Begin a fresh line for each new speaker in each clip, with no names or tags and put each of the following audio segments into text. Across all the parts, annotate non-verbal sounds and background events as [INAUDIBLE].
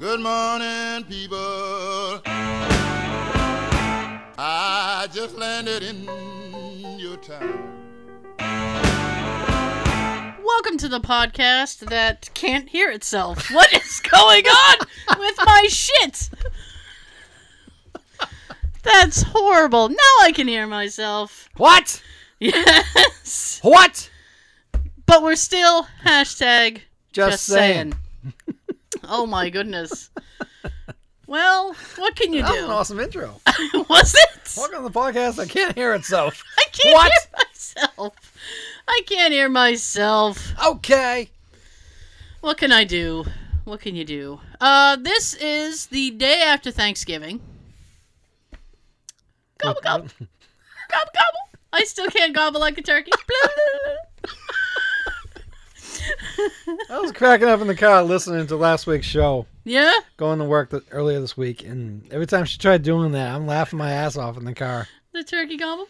Good morning, people. I just landed in your town.
Welcome to the podcast that can't hear itself. What is going on with my shit? That's horrible. Now I can hear myself.
What?
Yes.
What?
But we're still hashtag
Just,
just
saying.
saying. Oh my goodness. Well, what can you
That was an awesome intro. [LAUGHS]
Was it?
Welcome to the podcast I can't hear itself. [LAUGHS]
I can't
What?
hear myself. I can't hear myself.
Okay.
What can I do? What can you do? Uh, this is the day after Thanksgiving. Gobble gobble, [LAUGHS] gobble gobble. I still can't gobble like a turkey. [LAUGHS]
I was cracking up in the car listening to last week's show,
yeah,
going to work th- earlier this week, and every time she tried doing that, I'm laughing my ass off in the car.
the turkey gobble.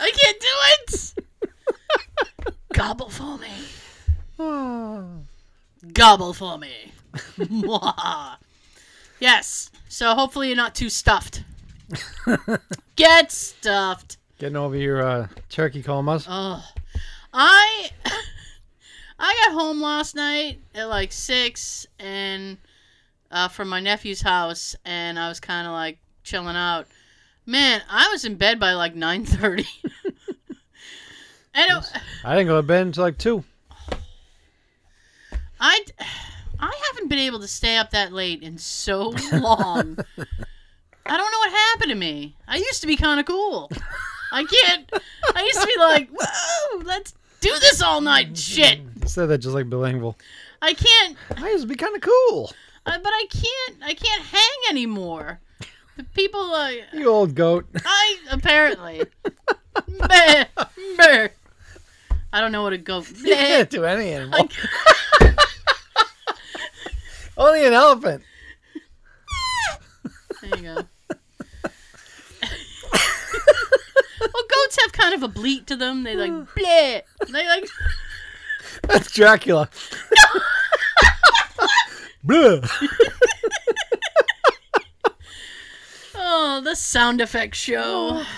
I can't do it. [LAUGHS] Gobble for me.
Oh. [SIGHS]
Gobble for me. Yes. So hopefully you're not too stuffed. [LAUGHS] Get stuffed.
Getting over your uh, turkey comas.
Oh, I I got home last night at like six, and uh, from my nephew's house, and I was kind of like chilling out. Man, I was in bed by like nine thirty, [LAUGHS] and it,
I didn't go to bed until like 2.
I [SIGHS] I haven't been able to stay up that late in so long. I don't know what happened to me. I used to be kind of cool. I can't. I used to be like, whoa, let's do this all night. Shit.
You said that just like Bill Engvall.
I can't.
I used to be kind of cool.
Uh, but I can't. I can't hang anymore. The people. Uh,
You old goat.
I apparently. Meh, meh. I don't know what a goat. [LAUGHS]
You can't do any animal. [LAUGHS] Only an elephant.
There you go. [LAUGHS] well, goats have kind of a bleat to them. They like bleh. They like
That's Dracula.
Oh, the sound effect show. [SIGHS]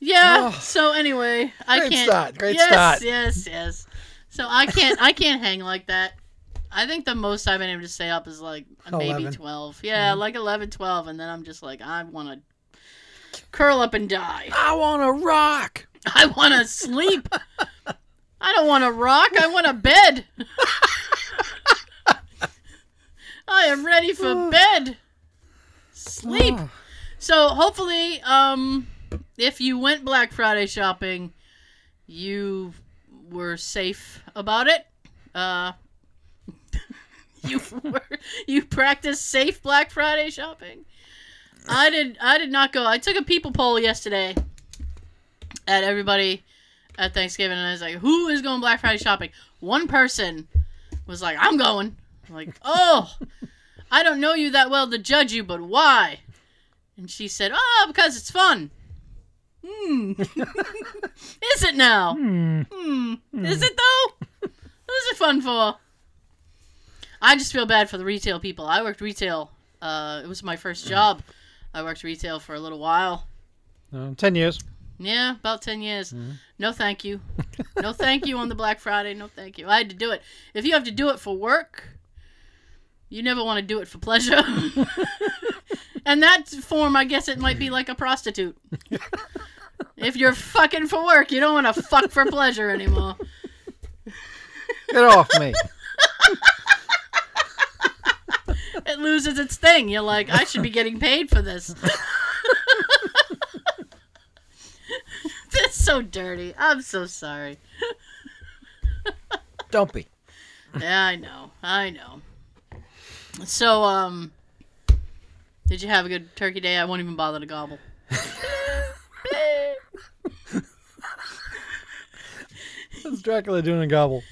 Yeah.
Oh.
So anyway, I
Great
can't.
Great start, great
yes,
start.
Yes, yes. So I can't. I can't hang like that. I think the most I've been able to stay up is like maybe 12. Yeah, mm-hmm. like 11, 12. And then I'm just like, I want to curl up and die.
I want to rock.
I want to sleep. [LAUGHS] I don't want to rock. I want a bed. I am ready for [SIGHS] bed. Sleep.
Oh. [SIGHS]
So hopefully, um, if you went Black Friday shopping, you were safe about it. Uh, [LAUGHS] you were you practiced safe Black Friday shopping. I did. I did not go. I took a people poll yesterday at everybody at Thanksgiving, and I was like, "Who is going Black Friday shopping?" One person was like, "I'm going." I'm like, [LAUGHS] "Oh, I don't know you that well to judge you, but why?" And she said, "Oh, because it's fun." Hmm. [LAUGHS] is it now?
Hmm.
Hmm. Is it though? Who's it fun for? I just feel bad for the retail people. I worked retail. Uh, it was my first job. I worked retail for a little while.
Uh, Ten years.
Yeah, about 10 years. Mm-hmm. No thank you. No thank you on the Black Friday. No thank you. I had to do it. If you have to do it for work, you never want to do it for pleasure. [LAUGHS] and that form, I guess it might be like a prostitute. If you're fucking for work, you don't want to fuck for pleasure anymore.
Get off me.
It loses its thing. You're like, I should be getting paid for this. [LAUGHS] [LAUGHS] That's so dirty. I'm so sorry. [LAUGHS]
Don't be.
Yeah, I know. I know. So, um, did you have a good turkey day? I won't even bother to gobble. [LAUGHS]
That's Dracula doing a gobble.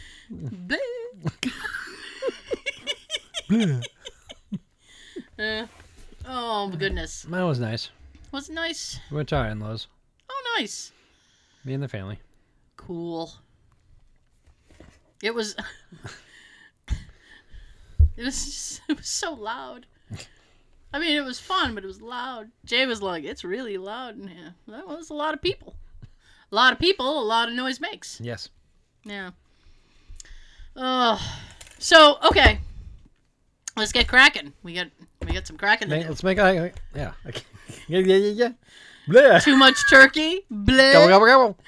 Uh, oh goodness,
Mine was nice.
was it nice?
We went to our in-laws.
Oh, nice,
Me and the family.
cool. It was. [LAUGHS] It was just, it was so loud. I mean, it was fun, but it was loud. Jay was like, "It's really loud in here." That was a lot of people. A lot of people, a lot of noise makes.
Yes.
Yeah. Oh, so okay. Let's get cracking. We got we got some cracking to
Make-
do.
let's make it. Yeah. Okay. [LAUGHS] Yeah, yeah, yeah, yeah. Blah.
Too much turkey. Bleh.
Gobble, gobble, gobble.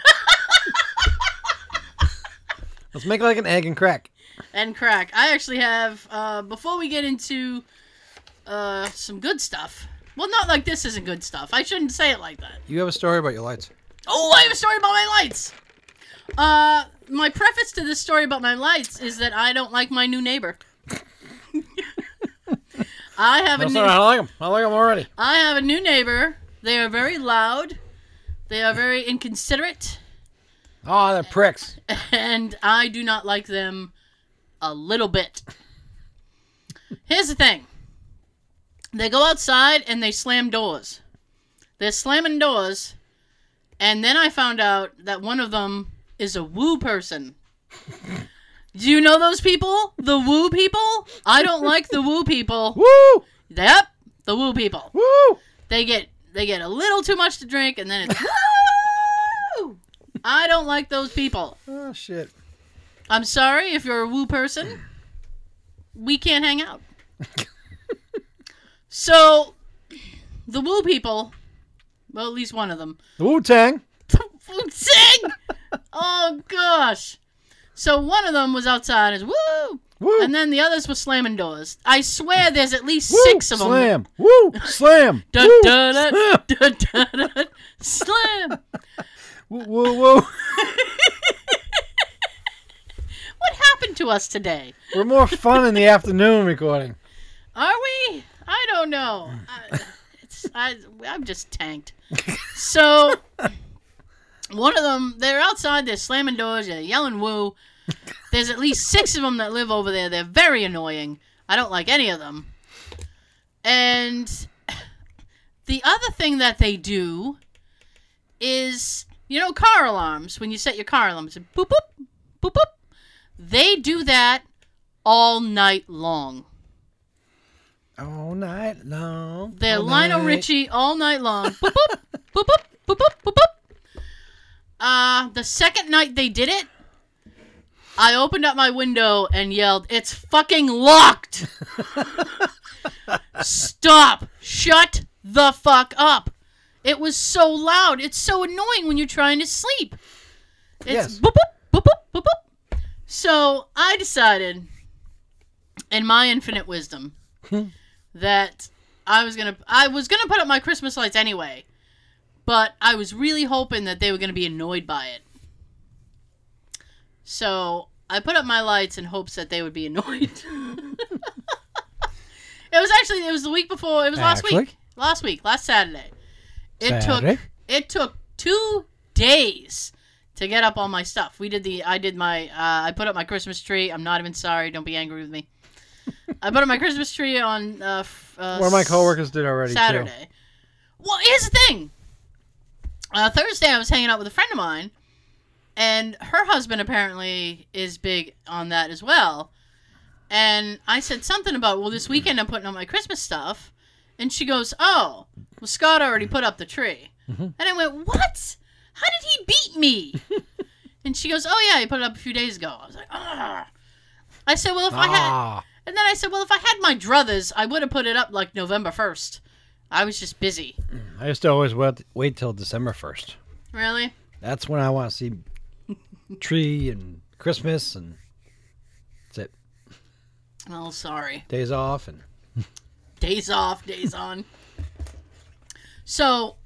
let's make it like an egg and crack.
and crack. I actually have uh, before we get into uh, some good stuff. Well, not like this isn't good stuff. I shouldn't say it like that.
You have a story about your lights.
Oh, I have a story about my lights. Uh, my preface to this story about my lights is that I don't like my new neighbor. [LAUGHS] I have a new
sorry, I like them. I like them already.
I have a new neighbor. They are very loud. They are very inconsiderate,
Oh, they're pricks.
and I do not like them a little bit. Here's the thing. They go outside and they slam doors. They're slamming doors, and then I found out that one of them is a woo person. Do you know those people? The woo people? I don't like the woo people.
Woo!
Yep, the woo people.
Woo!
They get they get a little too much to drink, and then it's [LAUGHS] woo. I don't like those people.
Oh shit.
I'm sorry if you're a woo person. We can't hang out. [LAUGHS] so, the woo people, well, at least one of them,
The Wu Tang.
sing. oh gosh. So one of them was outside, is woo,
Woo!
and then the others were slamming doors. I swear, there's at least
Woo!
six of them.
Slam. Woo! Slam. [LAUGHS] Woo! Slam.
slam.
Woo! Woo! Woo! [LAUGHS]
What happened to us today?
We're more fun in the [LAUGHS] afternoon recording.
Are we? I don't know. I, it's I, I'm just tanked. So one of them, they're outside. They're slamming doors. They're yelling "woo." There's at least six of them that live over there. They're very annoying. I don't like any of them. And the other thing that they do is, you know, car alarms. When you set your car alarms, boop boop boop boop. They do that all night long.
All night long.
They're Lionel
night.
Richie all night long. [LAUGHS] boop, boop, boop, boop, boop, boop, boop, boop. Uh, the second night they did it, I opened up my window and yelled, "It's fucking locked! Stop! Shut the fuck up!" It was so loud. It's so annoying when you're trying to sleep. It's
Yes.
boop, boop, boop, boop, boop, boop. So I decided, in my infinite wisdom, [LAUGHS] that I was gonna I was gonna put up my Christmas lights anyway, but I was really hoping that they were gonna be annoyed by it. So I put up my lights in hopes that they would be [LAUGHS] annoyed. it was actually it was the week before. It was last
Actually?
week. Last week, last Saturday. It
Saturday?
took it took two days to get up all my stuff. We did the I did my uh, I put up my Christmas tree. I'm not even sorry. Don't be angry with me. I put up my Christmas tree on uh, f- uh,
One of my coworkers did already too.
Saturday. Well, here's the thing. Uh, Thursday, I was hanging out with a friend of mine, and her husband apparently is big on that as well. And I said something about, well, this weekend I'm putting on my Christmas stuff, and she goes, "Oh, well, Scott already put up the tree." And I went, "What? How did he beat me?" [LAUGHS] and she goes, "Oh yeah, he put it up a few days ago." I was like, "Ah." I said, "Well, if I had."
Ah.
And then I said, well, if I had my druthers, I would have put it up like November 1st. I was just busy.
I used to always wait, wait till December 1st.
Really?
That's when I want to see tree and Christmas and that's it.
Oh, sorry.
Days off and
Days off, days [LAUGHS] on. So,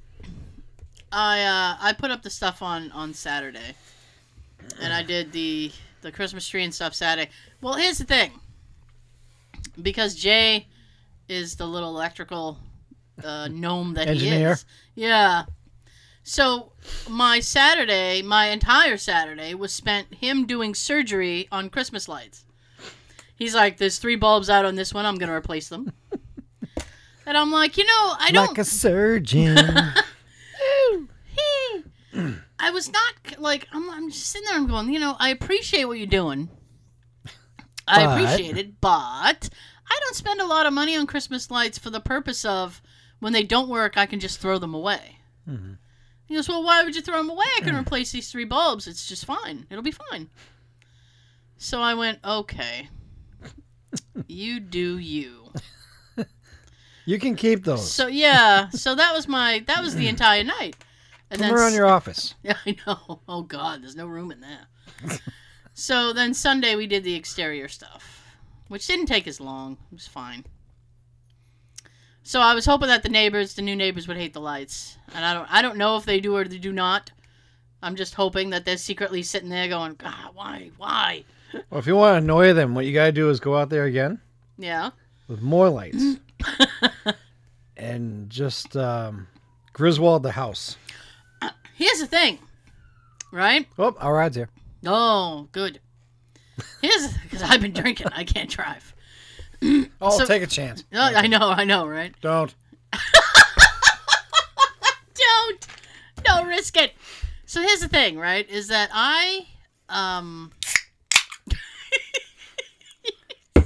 I uh, I put up the stuff on on Saturday, and I did the the Christmas tree and stuff Saturday. Well, here's the thing. Because Jay is the little electrical uh, gnome that he
Engineer.
is. Yeah. So my Saturday, my entire Saturday was spent him doing surgery on Christmas lights. He's like, "There's three bulbs out on this one. I'm gonna replace them." and I'm like, you know, I don't.
like a surgeon. [LAUGHS]
I was not like I'm, I'm just sitting there. I'm going, you know, I appreciate what you're doing. I
But-
appreciate it, but I don't spend a lot of money on Christmas lights for the purpose of when they don't work, I can just throw them away.
Mhm.
He goes, Well, why would you throw them away? I can mm. replace these three bulbs. It's just fine. It'll be fine. So I went, Okay. you do you.
You can keep those.
So yeah, so that was my that was the [CLEARS THROAT] entire night. And
Put them around your office. [LAUGHS]
Yeah, I know. Oh God, there's no room in there. so then Sunday we did the exterior stuff, which didn't take as long. It was fine. So I was hoping that the neighbors, the new neighbors, would hate the lights, and I don't. I don't know if they do or they do not. I'm just hoping that they're secretly sitting there going, God, why, why?
Well, if you want to annoy them, what you gotta do is go out there again
Yeah.
with more lights [LAUGHS] and just um, Griswold the house. [CLEARS THROAT]
Here's the thing, right?
Oh, our ride's here.
Oh, good. Here's because I've been drinking. I can't drive. [CLEARS THROAT]
Oh,
So-
take a chance.
Oh, I know, I know, right? [LAUGHS]
Don't.
don't don't risk it so here's the thing right is that i um [LAUGHS]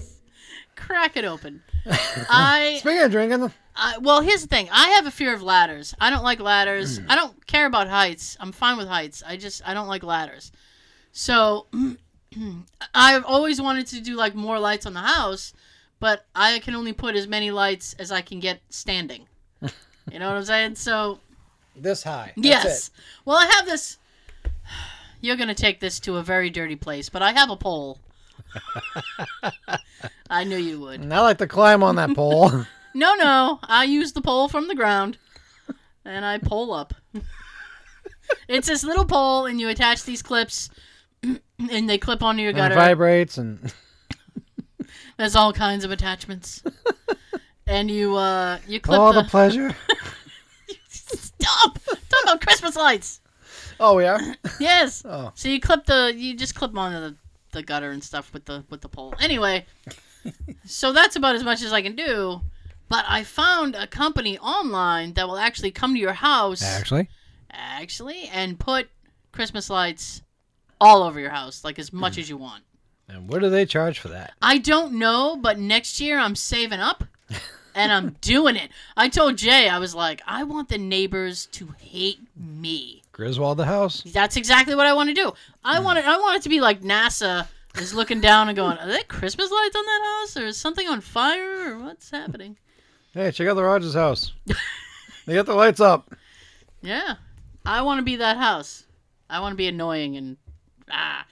crack it open [LAUGHS] i
Speaking of drinking,
I, well, here's the thing. I have a fear of ladders. I don't like ladders. I don't care about heights. I'm fine with heights. I just I don't like ladders. So [CLEARS THROAT] I've always wanted to do like more lights on the house, but I can only put as many lights as I can get standing. [LAUGHS] You know what I'm saying? So
this high. That's
yes.
it.
Well, I have this. [SIGHS] You're gonna take this to a very dirty place, but I have a pole. [LAUGHS] I knew you would.
And I like to climb on that pole. [LAUGHS]
No, no. I use the pole from the ground and I pole up. it's this little pole, and you attach these clips, [CLEARS THROAT] and they clip onto your
and it
gutter.
vibrates and
There's all kinds of attachments. [LAUGHS] and you uh you clip
all
the,
the pleasure. [LAUGHS]
stop talk about Christmas lights.
Oh yeah. [LAUGHS]
Yes.
Oh.
So you clip the you just clip onto the, the gutter and stuff with the with the pole. Anyway, so that's about as much as I can do. But I found a company online that will actually come to your house
Actually,
actually and put Christmas lights all over your house, like as much as you want.
And what do they charge for that?
I don't know, but next year I'm saving up and I'm [LAUGHS] doing it. I told Jay, I was like, I want the neighbors to hate me.
Griswold the house.
That's exactly what I want to do. I want it. I want it to be like NASA is looking down and going, "Are there Christmas lights on that house, or is something on fire, or what's happening?" [LAUGHS]
Hey, check out the Rogers house. [LAUGHS] they got the lights up.
Yeah, I want to be that house. I want to be annoying and ah.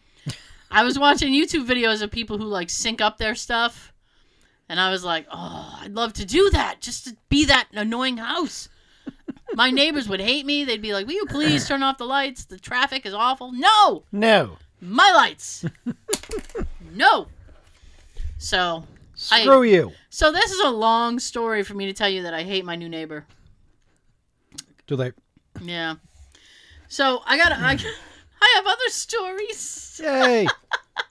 I was watching YouTube videos of people who like sync up their stuff, and I was like, "Oh, I'd love to do that, just to be that annoying house." My neighbors would hate me. They'd be like, "Will you please turn off the lights? The traffic is awful." No,
No.
my lights. no. So, I-
Screw you.
so this is a long story for me to tell you that I hate my new neighbor.
Do they?
Yeah. So I got I, [CLEARS THROAT] I have other stories.
Yay.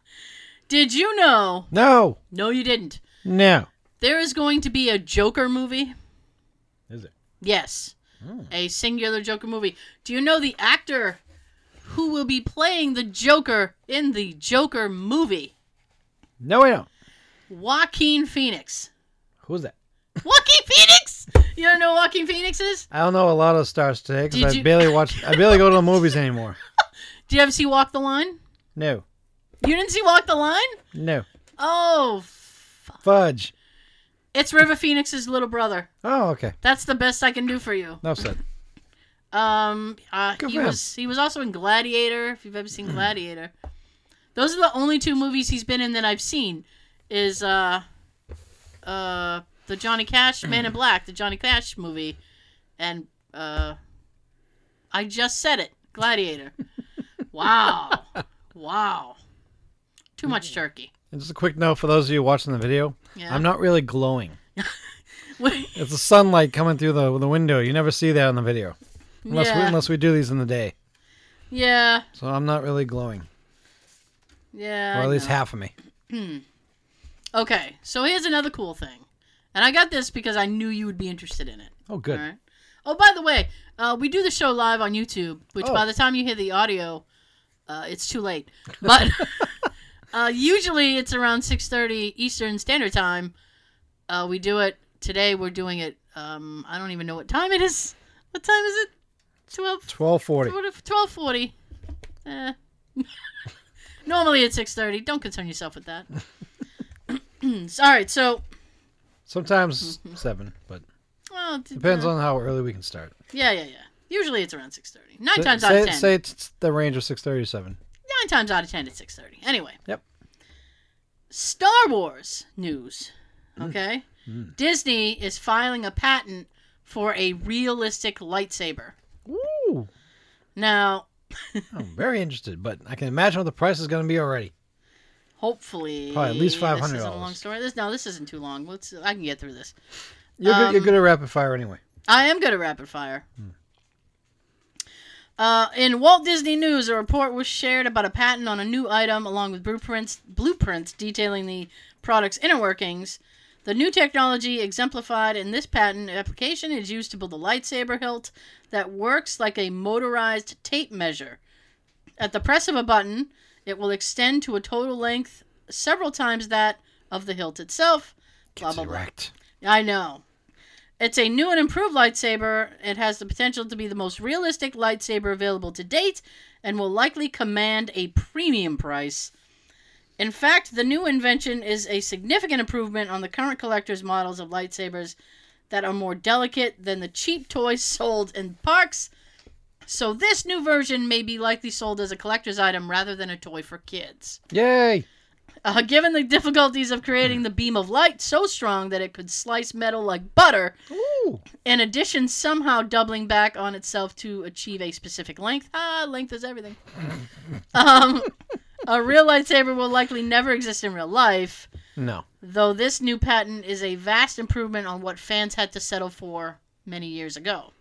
[LAUGHS]
Did you know?
no.
No, you didn't.
No.
There is going to be a Joker movie.
Is it?
Yes.
Hmm.
A singular Joker movie. Do you know the actor who will be playing the Joker in the Joker movie?
No, I don't.
Joaquin Phoenix.
Who's that?
Joaquin Phoenix? You don't know who Joaquin Phoenix is?
I don't know a lot of stars today because I
you-
barely watch. I barely go to the movies anymore. [LAUGHS]
Do you ever see Walk the Line?
No.
You didn't see Walk the Line?
No.
Oh, f-
Fudge.
it's River Phoenix's little brother.
Oh, okay.
That's the best I can do for you.
No said.
Um, uh,
Good
he
him.
was he was also in Gladiator. If you've ever seen Gladiator, those are the only two movies he's been in that I've seen. Is uh, uh, the Johnny Cash Man in Black, the Johnny Cash movie, and uh, I just said it, Gladiator. Wow, wow, too much turkey.
And just a quick note for those of you watching the video.
Yeah.
I'm not really glowing. [LAUGHS] It's the sunlight coming through the the window. You never see that on the video, unless we, unless we do these in the day.
yeah,
So I'm not really glowing,
yeah.
or at least half of me. [CLEARS THROAT]
Okay, so here's another cool thing, and I got this because I knew you would be interested in it.
Oh, good.
All right. Oh, by the way, uh, we do the show live on YouTube, which
Oh.
by the time you hear the audio, uh, it's too late. But [LAUGHS] uh, usually it's around six thirty Eastern Standard Time. Uh, we do it today. We're doing it. Um, I don't even know what time it is. What time is it? Twelve.
Twelve forty.
Twelve forty. Eh. [LAUGHS] Normally it's six thirty. Don't concern yourself with that. [LAUGHS] [CLEARS THROAT] All right. So,
Sometimes seven, but
well,
depends on how early we can start.
Yeah, yeah, yeah. Usually it's around six thirty. Nine
Say-
times
say,
out of ten.
Say it's the range of six thirty to seven.
Nine times out of ten, it's six thirty. Anyway.
Yep.
Star Wars news.
Mm.
Okay. Disney is filing a patent for a realistic lightsaber.
Ooh,
Now, [LAUGHS]
I'm very interested, but I can imagine what the price is going to be already.
hopefully,
Probably at least five hundred.
This isn't a long story. This no, this isn't too long. Let's. I can get through this.
You're, good, you're
Um,
good at rapid fire anyway.
I am good at rapid fire. Uh, in Walt Disney News, a report was shared about a patent on a new item along with blueprints, blueprints detailing the product's inner workings. The new technology exemplified in this patent application is used to build a lightsaber hilt that works like a motorized tape measure. At the press of a button, it will extend to a total length several times that of the hilt itself. Blah, blah, blah. I know. It's a new and improved lightsaber. It has the potential to be the most realistic lightsaber available to date and will likely command a premium price. In fact, the new invention is a significant improvement on the current collector's models of lightsabers that are more delicate than the cheap toys [LAUGHS] sold in parks. So, this new version may be likely sold as a collector's item rather than a toy for kids.
Yay!
Uh, given the difficulties of creating the beam of light so strong that it could slice metal like butter,
Ooh.
in addition, somehow doubling back on itself to achieve a specific length. Ah, length is everything. [LAUGHS] um, a real lightsaber will likely never exist in real life,
No.
though this new patent is a vast improvement on what fans had to settle for many years ago.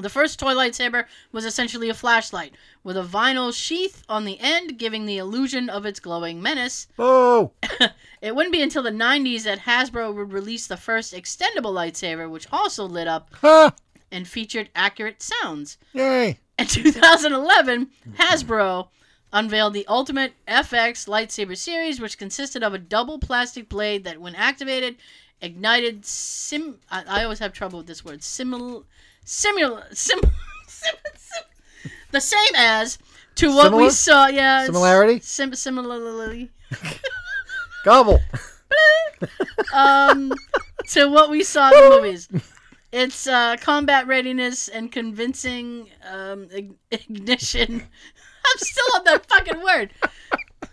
The first toy lightsaber was essentially a flashlight, with a vinyl sheath on the end giving the illusion of its glowing menace. [LAUGHS]
Oh!
It wouldn't be until the 90s that Hasbro would release the first extendable lightsaber, which also lit up and featured accurate sounds.
Yay!
In 2011, Hasbro unveiled the Ultimate FX lightsaber series, which consisted of a double plastic blade that, when activated, ignited sim. I, I always have trouble with this word. Simul. Simul. Sim, sim, [LAUGHS] sim, the same as to what we saw. Yeah.
Similarity?
Sim, similarly. [LAUGHS]
Gobble! [LAUGHS]
um, to what we saw in the movies. It's uh, combat readiness and convincing um, ignition. I'm still on that fucking word.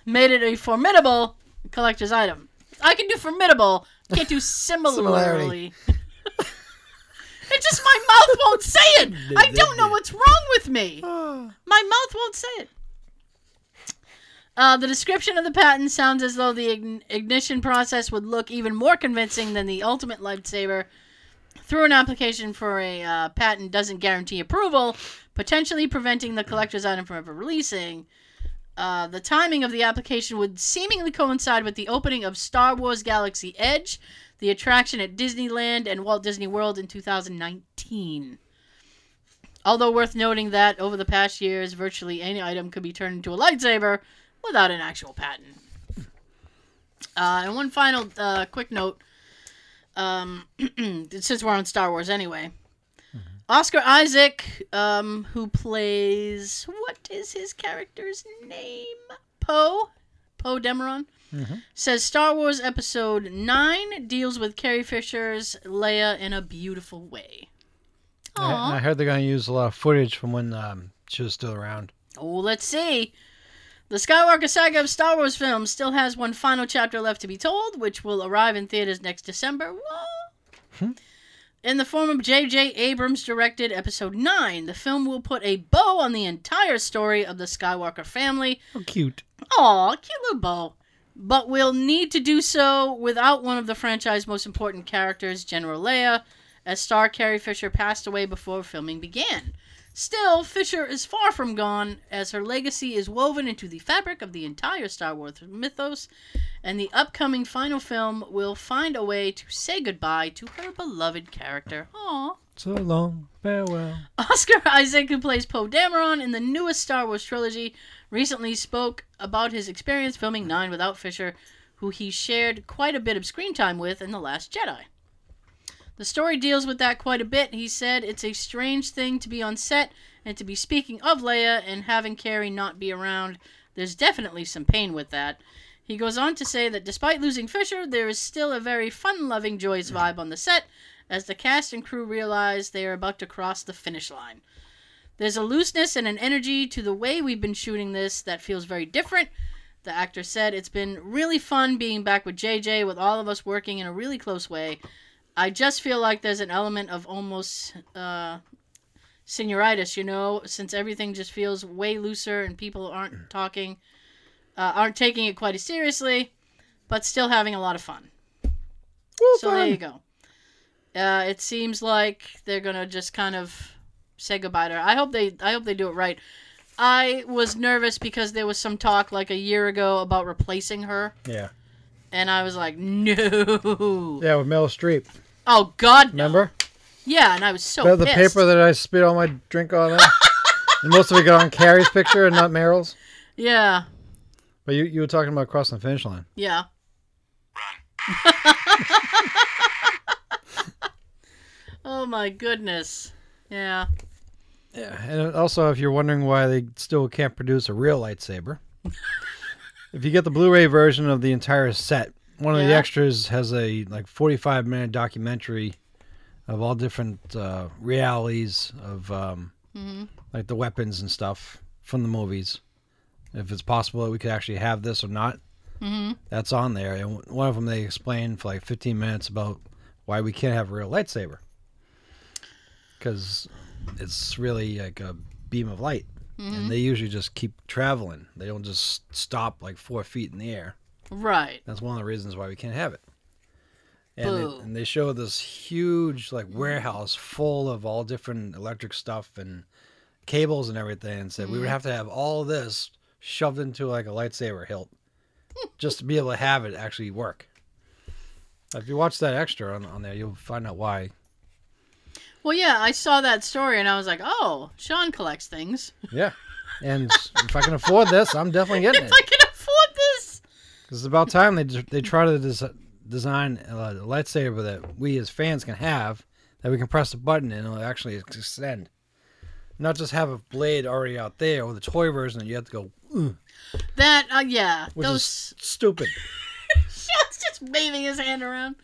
Made it a formidable collector's item. I can do formidable. Can't do similarly.
Similarity.
It's just my mouth won't say it. [LAUGHS] I don't know what's wrong with me. [SIGHS] My mouth won't say it. Uh, the description of the patent sounds as though the ign- ignition process would look even more convincing than the ultimate lightsaber. Through an application for a uh, patent doesn't guarantee approval, potentially preventing the collector's item from ever releasing. Uh, the timing of the application would seemingly coincide with the opening of Star Wars Galaxy Edge, the attraction at Disneyland and Walt Disney World in 2019. Although worth noting that over the past years, virtually any item could be turned into a lightsaber without an actual patent. Uh, and one final uh, quick note, um, [CLEARS THROAT] since we're on Star Wars anyway. Oscar Isaac, um, who plays what is his character's name? Poe, Poe Dameron, says Star Wars Episode Nine deals with Carrie Fisher's Leia in a beautiful way.
I, I heard they're going to use a lot of footage from when um, she was still around.
Oh, let's see. The Skywalker saga of Star Wars films still has one final chapter left to be told, which will arrive in theaters next December. Whoa. In the form of J.J. Abrams directed Episode 9, the film will put a bow on the entire story of the Skywalker family.
Oh, cute.
Aw, cute little bow. But we'll need to do so without one of the franchise's most important characters, General Leia, as star Carrie Fisher passed away before filming began. Still, Fisher is far from gone, as her legacy is woven into the fabric of the entire Star Wars mythos, and the upcoming final film will find a way to say goodbye to her beloved character. Aww.
So long. Farewell.
Oscar [LAUGHS] Isaac, who plays Poe Dameron in the newest Star Wars trilogy, recently spoke about his experience filming Nine without Fisher, who who he shared quite a bit of screen time with in The Last Jedi. The story deals with that quite a bit. He said it's a strange thing to be on set and to be speaking of Leia and having Carrie not be around. There's definitely some pain with that. He goes on to say that despite losing Fisher, there is still a very fun loving, joyous vibe on the set as the cast and crew realize they are about to cross the finish line. There's a looseness and an energy to the way we've been shooting this that feels very different. The actor said it's been really fun being back with JJ, with all of us working in a really close way. I just feel like there's an element of almost uh, senioritis, you know, since everything just feels way looser and people aren't talking, uh, aren't taking it quite as seriously, but still having a lot of fun. So
fun.
there you go. Uh, it seems like they're gonna just kind of say goodbye to her. I hope they I hope they do it right. I was nervous because there was some talk like a year ago about replacing her,
Yeah.
and I was like, [LAUGHS] no.
Yeah, with Meryl Streep.
Oh God, no.
Remember?
Yeah, and I was so
the, the
pissed.
paper that I spit all my drink on there? [LAUGHS] and most of it got on Carrie's picture and not Meryl's.
Yeah,
But you, you were talking about crossing the finish line.
yeah. Run. [LAUGHS] Oh my goodness. Yeah.
Yeah, and also if you're wondering why they still can't produce a real lightsaber, [LAUGHS] if you get the Blu-ray version of the entire set, one of the extras has a like 45 minute documentary of all different uh, realities of um,
hmm
like the weapons and stuff from the movies. If it's possible that we could actually have this or not,
hmm
that's on there. And one of them they explain for like 15 minutes about why we can't have a real lightsaber because it's really like a beam of light,
hmm
and they usually just keep traveling. They don't just stop like four feet in the air.
Right.
That's one of the reasons why we can't have it. And, it- and they show this huge like warehouse full of all different electric stuff and cables and everything, and said we would
Mhm.
have to have all this shoved into like a lightsaber hilt [LAUGHS] just to be able to have it actually work. If you watch that extra on, on there, you'll find out why.
Well, yeah, I saw that story and I was like, oh, Sean collects things.
Yeah. And if I can afford this, I'm definitely getting [LAUGHS]
if
it.
I can afford this.
'Cause it's about time they they try to des- design a lightsaber that we as fans can have that we can press a button and it'll actually extend. Not just have a blade already out there or the toy version that you have to go, "Ugh,"
That, uh, yeah,
which
those.
is stupid. [LAUGHS]
Sean's just waving his hand around.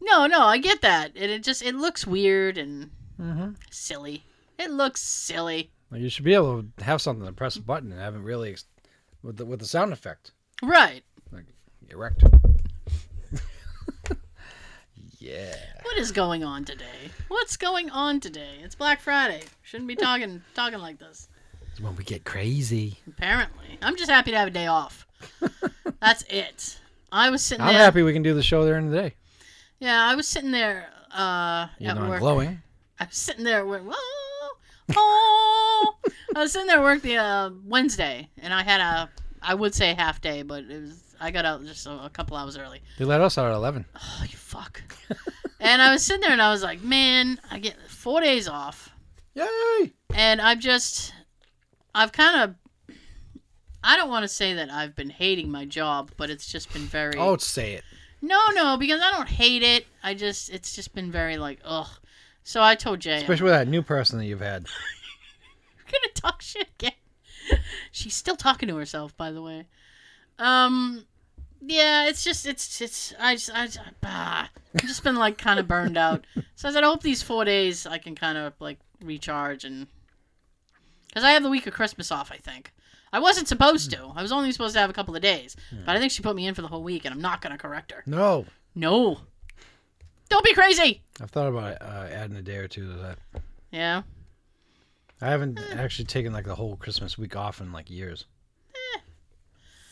No, no, I get that. And it just, it looks weird and
Mm-hmm.
silly. It looks silly.
Well, you should be able to have something to press a button and have it really ex- with the with the sound effect
Right.
Erect. [LAUGHS] yeah.
What is going on today? What's going on today? It's Black Friday. Shouldn't be talking talking like this.
It's when we get crazy.
Apparently, I'm just happy to have a day off. [LAUGHS] That's it. I was sitting
I'm
there.
happy we can do the show during the day.
Yeah, I was sitting there uh,
You're
at
not
work.
glowing.
I was sitting there at work. Whoa, oh. I was sitting there at work the uh, Wednesday, and I had a, I would say half day, but it was I got out just a, a couple hours early.
They let us out at 11. [SIGHS]
Oh, you fuck. [LAUGHS] and I was sitting there, and I was like, man, I get four days off,
Yay!
and I've just, I've kind of, I don't want to say that I've been hating my job, but it's just been very.
Oh, say it.
No, no, because I don't hate it. I just, it's just been very like, ugh. So I told Jay,
Especially with that new person that you've had. [LAUGHS]
gonna talk shit again. [LAUGHS] She's still talking to herself, by the way. Um, yeah, it's just, it's, it's, I just, I just, ah, I've just been like kind of burned out. So I said, I hope these four days I can kind of like recharge and, because I have the week of Christmas off, I think. I wasn't supposed to. I was only supposed to have a couple of days, but I think she put me in for the whole week, and I'm not gonna correct her.
No.
No, don't be crazy.
I've thought about uh, adding a day or two to that.
Yeah.
I haven't actually taken like the whole Christmas week off in like years.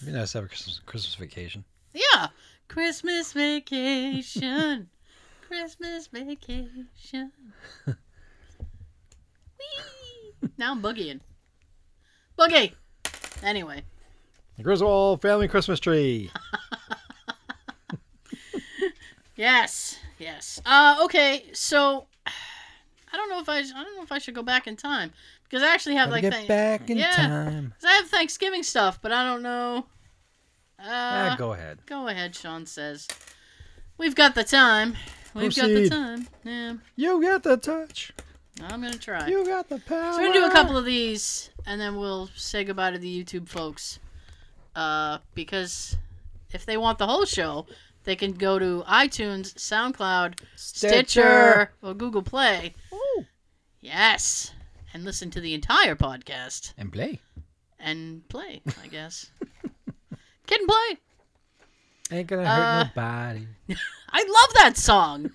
It'd be nice to have a Christmas, Christmas vacation.
Yeah. Christmas vacation. [LAUGHS] Christmas vacation. [LAUGHS] Whee! Now I'm boogieing. Boogie! Anyway.
The Griswold family Christmas tree. [LAUGHS]
Yes. Yes. Uh okay, so I don't know if I I don't know if I should go back in time because I actually have
Gotta
like
get
thank-
back in
yeah.
time.
'cause I have Thanksgiving stuff, but I don't know Uh,
go ahead.
Go ahead, Sean says. We've got the time. We've got the time. Yeah,
You got the touch.
I'm gonna try.
You got the power.
So we're gonna do a couple of these, and then we'll say goodbye to the YouTube folks. Uh, because if they want the whole show, they can go to iTunes, SoundCloud, Stitcher, or Google Play.
Ooh.
Yes, and listen to the entire podcast
And play.
and play. I guess. [LAUGHS] Kid and play.
Ain't gonna
Uh,
hurt nobody. [LAUGHS]
I love that song.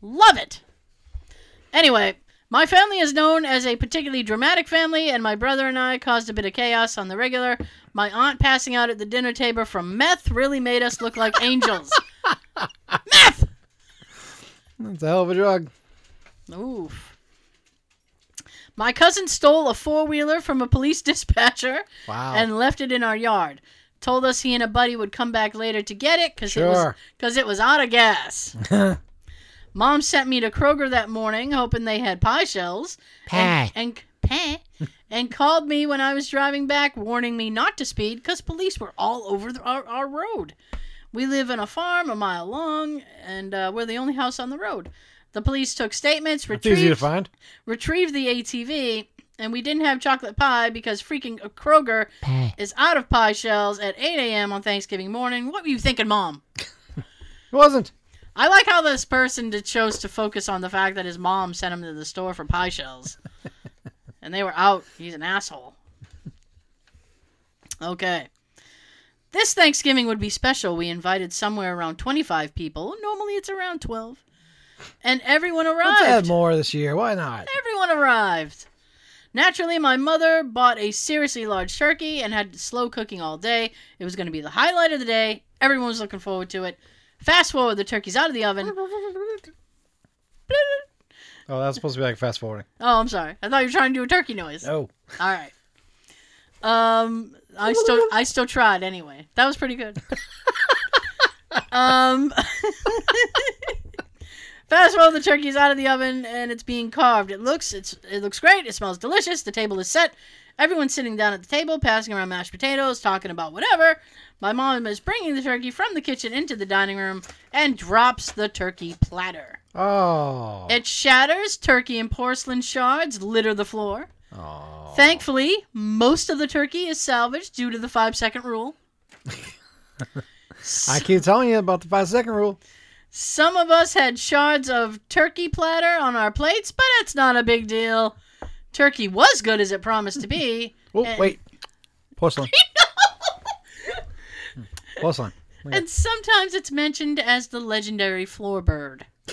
love it. Anyway, my family is known as a particularly dramatic family, and my brother and I caused a bit of chaos on the regular. My aunt passing out at the dinner table from meth really made us look like angels. [LAUGHS] meth!
That's a hell of a drug.
Oof. My cousin stole a four wheeler from a police [LAUGHS] dispatcher
Wow.
and left it in our yard. Told us he and a buddy would come back later to get it because it was
Sure.
because it was out of gas. [LAUGHS] Mom sent me to Kroger that morning, hoping they had pie shells.
Pie.
And, and pie. and called me when I was driving back, warning me not to speed because police were all over the, our, our road. We live in a farm a mile long, and uh, we're the only house on the road. The police took statements,
It's easy to
retrieved,
find.
retrieved the ATV, and we didn't have chocolate pie because freaking Kroger is out of pie shells at 8 a.m. on Thanksgiving morning. What were you thinking, Mom?
It wasn't.
I like how this person did chose to focus on the fact that his mom sent him to the store for pie shells. [LAUGHS] and they were out. He's an asshole. Okay. This Thanksgiving would be special. We invited somewhere around 25 people. Normally it's around 12. And everyone arrived.
Let's add more this year. Why not?
Everyone arrived. Naturally, my mother bought a seriously large turkey and had slow cooking all day. It was going to be the highlight of the day. Everyone was looking forward to it. Fast forward, the turkey's out of the oven. [LAUGHS]
Oh, that's supposed to be like fast forwarding.
Oh, I'm sorry. I thought you were trying to do a turkey noise.
Oh.
All right. Um, I still, I still tried anyway. That was pretty good. [LAUGHS] um, [LAUGHS] fast forward, the turkey's out of the oven and it's being carved. It looks, it's, it looks great. It smells delicious. The table is set. Everyone's sitting down at the table, passing around mashed potatoes, talking about whatever. My mom is bringing the turkey from the kitchen into the dining room and drops the turkey platter.
Oh.
It shatters. Turkey and porcelain shards litter the floor.
oh.
Thankfully, most of the turkey is salvaged due to the five second rule. [LAUGHS]
I keep telling you about the five second rule.
Some of us had shards of turkey platter on our plates, but it's not a big deal. Turkey was good as it promised to be.
Oh,
And-
wait. Porcelain. [LAUGHS] Porcelain.
And sometimes it's mentioned as the legendary floor bird. [LAUGHS]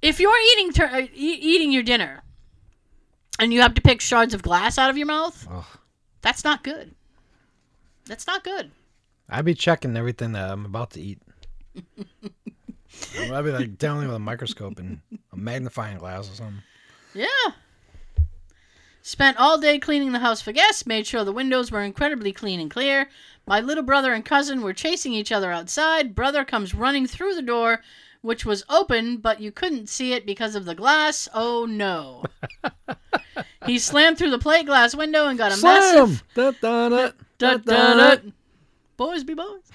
if you're eating tur- uh, e- eating your dinner and you have to pick shards of glass out of your mouth,
Ugh.
that's not good. That's not good.
I'd be checking everything that I'm about to eat. I'd be like down there with a microscope and a magnifying glass or something.
Yeah. Spent all day cleaning the house for guests, made sure the windows were incredibly clean and clear. My little brother and cousin were chasing each other outside. Brother comes running through the door, which was open, but you couldn't see it because of the glass. Oh no. [LAUGHS] he slammed through the plate glass window and got a
Slam!
massive
Da, da, da,
Da,
da,
da. Boys be boys.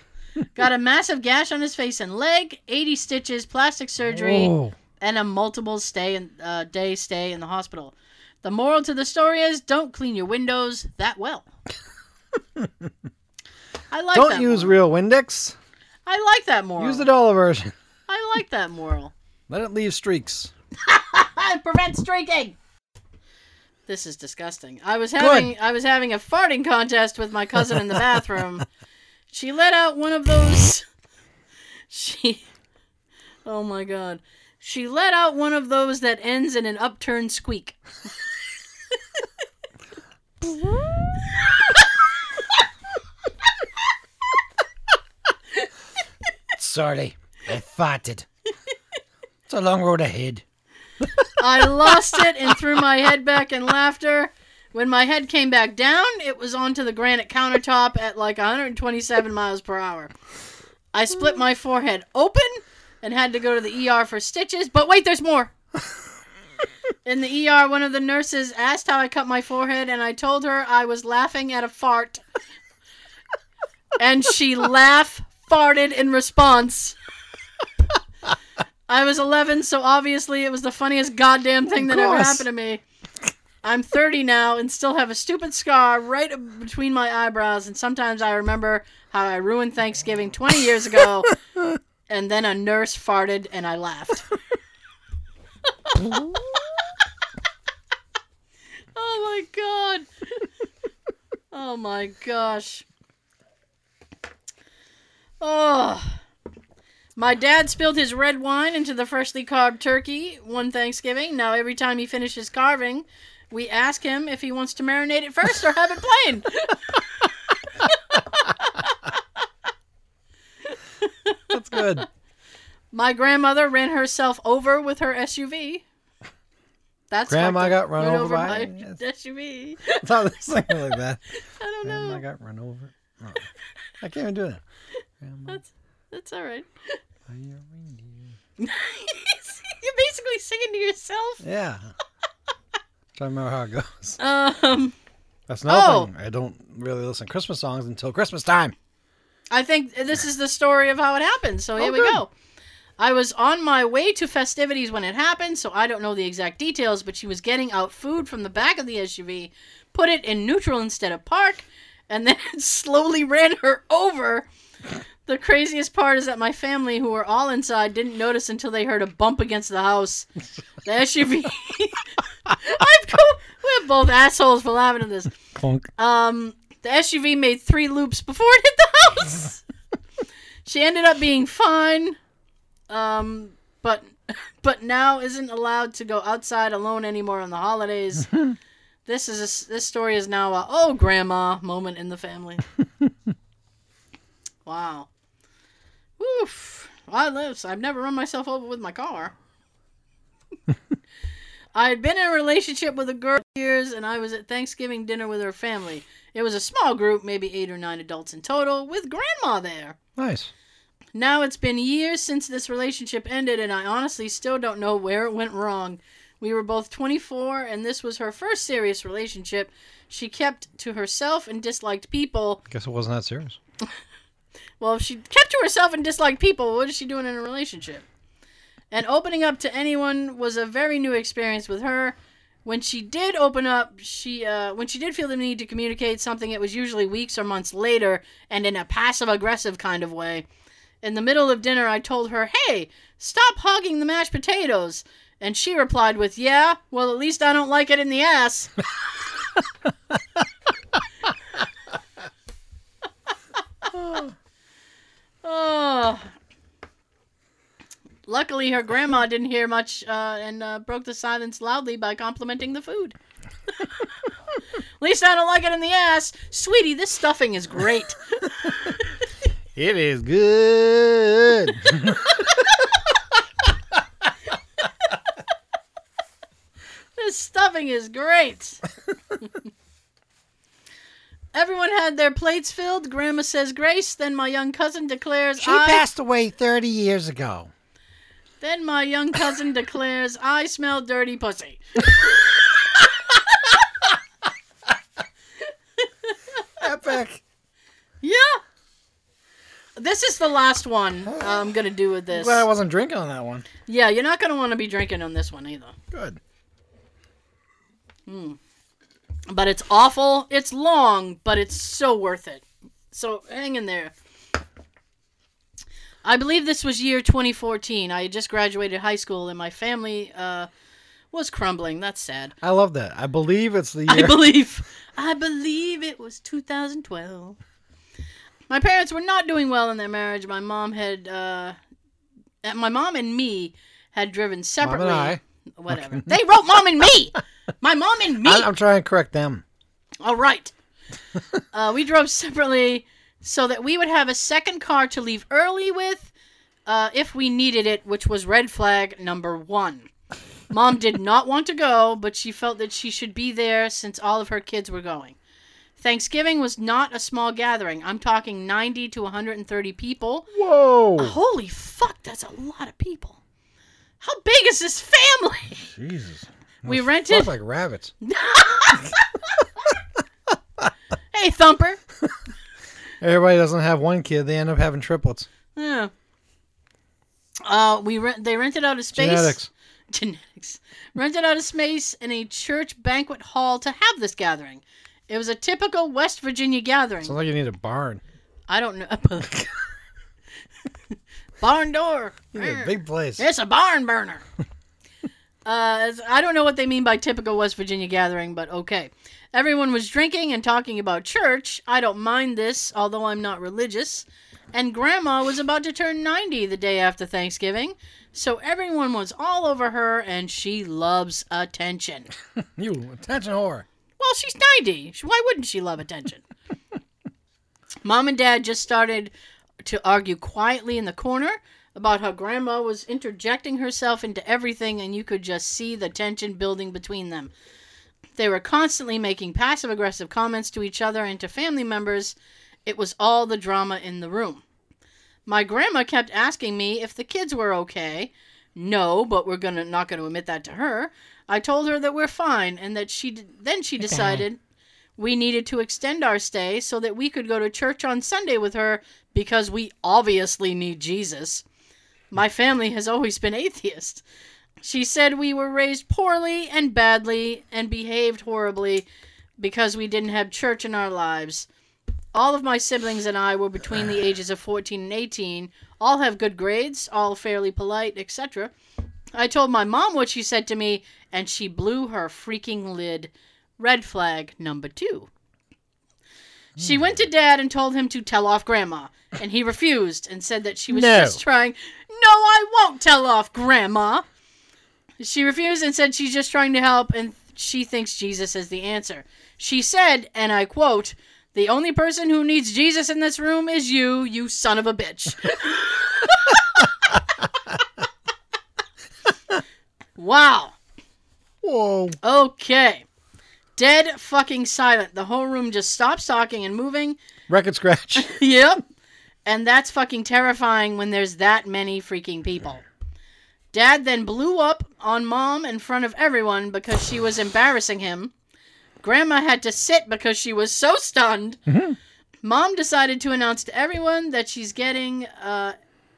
Got a massive gash on his face and leg, 80 stitches, plastic surgery and a multiple stay in, uh, day stay in the hospital. The moral to the story is don't clean your windows that well. [LAUGHS] I like
don't
that
use
moral.
real Windex.
I like that moral.
Use the dollar version. [LAUGHS]
I like that moral.
Let it leave streaks. [LAUGHS]
Prevent streaking. This is disgusting. I was having I was having a farting contest with my cousin in the bathroom. She let out one of those [LAUGHS] She Oh my god. She let out one of those that ends in an upturned squeak.
Sorry, I farted. It's a long road ahead.
I lost it and threw my head back in laughter. When my head came back down, it was onto the granite countertop at like 127 miles per hour. I split my forehead open and had to go to the ER for stitches. But wait, there's more. In the ER, one of the nurses asked how I cut my forehead, and I told her I was laughing at a fart. and she laugh farted in response. I was 11, so obviously it was the funniest goddamn thing that ever happened to me. I'm 30 now and still have a stupid scar right between my eyebrows, and sometimes I remember how I ruined Thanksgiving 20 years ago, [LAUGHS] and then a nurse farted and I laughed. [LAUGHS] oh my god. Oh my gosh. Oh. My dad spilled his red wine into the freshly carved turkey one Thanksgiving. Now, every time he finishes carving, we ask him if he wants to marinate it first or have it plain. [LAUGHS]
That's good.
My grandmother ran herself over with her SUV. That's
Grandma got run over by-.
SUV. [LAUGHS]
I [LAUGHS] thought it was something like that.
I don't know.
Grandma got run over. Oh, I can't even do that. Grandma,
That's that's all right.
are you?
You're basically singing to yourself.
Yeah. To remember how it goes.
Um,
That's another
Oh.
thing. I don't really listen to Christmas songs until Christmas time.
I think this is the story of how it happened. So here we
Oh, good.
go. I was on my way to festivities when it happened, so I don't know the exact details, but she was getting out food from the back of the SUV, put it in neutral instead of park, and then [LAUGHS] slowly ran her over. The craziest part is that my family, who were all inside, didn't notice until they heard a bump against the house. The SUV. I've go- We're both assholes for laughing at this.
Clunk.
Um, the SUV made three loops before [LAUGHS] it hit the house. she ended up being fine, um, but but now isn't allowed to go outside alone anymore on the holidays. [LAUGHS] this is a this story is now a oh grandma moment in the family. [LAUGHS] wow. Woof. I live. I've never run myself over with my car. I had been in a relationship with a girl for years, and I was at Thanksgiving dinner with her family. It was a small group, maybe eight or nine adults in total, with grandma there.
Nice.
Now it's been years since this relationship ended, and I honestly still don't know where it went wrong. We were both 24, and this was her first serious relationship. She kept to herself and disliked people.
Guess it wasn't that serious. [LAUGHS]
Well, if she kept to herself and disliked people, what is she doing in a relationship? And opening up to anyone was a very new experience with her. When she did open up, she uh, when she did feel the need to communicate something, it was usually weeks or months later, and in a passive aggressive kind of way. In the middle of dinner, I told her, "Hey, stop hogging the mashed potatoes," and she replied with, "Yeah, well, at least I don't like it in the ass." [LAUGHS] [LAUGHS] Oh. Luckily, her grandma didn't hear much uh, and uh, broke the silence loudly by complimenting the food. [LAUGHS] At least I don't like it in the ass. Sweetie, this stuffing is great. [LAUGHS]
It is good. [LAUGHS]
this stuffing is great. Everyone had their plates filled. Grandma says grace. Then my young cousin declares
she
I.
passed away 30 years ago.
Then my young cousin declares I smell dirty pussy. [LAUGHS]
Epic.
Yeah. This is the last one I'm gonna do with this.
Glad I wasn't drinking on that one.
Yeah, you're not gonna want to be drinking on this one either.
Good. Hmm.
But it's awful. It's long, but it's so worth it. So hang in there. I believe this was year 2014. I had just graduated high school, and my family uh, was crumbling. That's sad.
I love that. I believe it's the [LAUGHS]
I
year.
believe. I believe it was 2012. My parents were not doing well in their marriage. My mom had, uh, my mom and me had driven separately.
Mom and I.
Whatever. They wrote mom and me. My mom and [LAUGHS] me.
I- I'm trying to correct them.
All right. [LAUGHS] uh, we drove separately so that we would have a second car to leave early with uh, if we needed it, which was red flag number one. Mom did not want to go, but she felt that she should be there since all of her kids were going. Thanksgiving was not a small gathering. I'm talking 90 to 130 people.
Whoa.
Holy fuck, that's a lot of people. How big is this family?
Jesus. [LAUGHS]
We
Those
rented-
like rabbits. [LAUGHS]
Hey, Thumper.
Everybody doesn't have one kid; they end up having triplets.
Yeah. Uh, we rent. They rented out a space.
Genetics.
Genetics. Rented out a space in a church banquet hall to have this gathering. It was a typical West Virginia gathering.
Sounds like you need a barn.
I don't know. [LAUGHS] barn door.
A big place.
It's a barn burner. [LAUGHS] uh, I don't know what they mean by typical West Virginia gathering, but okay. Everyone was drinking and talking about church. I don't mind this, although I'm not religious. And Grandma was about to turn 90 the day after Thanksgiving, so everyone was all over her, and she loves attention. [LAUGHS]
You attention whore.
Well, she's 90. Why wouldn't she love attention? [LAUGHS] Mom and Dad just started to argue quietly in the corner about how Grandma was interjecting herself into everything, and you could just see the tension building between them. They were constantly making passive aggressive comments to each other and to family members. It was all the drama in the room. My grandma kept asking me if the kids were okay. No, but we're gonna not gonna admit that to her. I told her that we're fine, and that she then she decided we needed to extend our stay so that we could go to church on Sunday with her because we obviously need Jesus. My family has always been atheist. She said we were raised poorly and badly and behaved horribly because we didn't have church in our lives. All of my siblings and I were between the ages of 14 and 18. All have good grades, all fairly polite, etc. I told my mom what she said to me, and she blew her freaking lid. Red flag number two. She hmm. went to dad and told him to tell off grandma, and he refused and said that she was
No.
just trying. No, I won't tell off grandma. She refused and said she's just trying to help and she thinks Jesus is the answer. She said, and I quote, The only person who needs Jesus in this room is you, you son of a bitch. [LAUGHS] wow.
Whoa.
Okay. Dead fucking silent. The whole room just stops talking and moving.
Record scratch. [LAUGHS]
yep. And that's fucking terrifying when there's that many freaking people. Dad then blew up on mom in front of everyone because she was embarrassing him. Grandma had to sit because she was so stunned. Mom decided to announce to everyone that she's getting uh,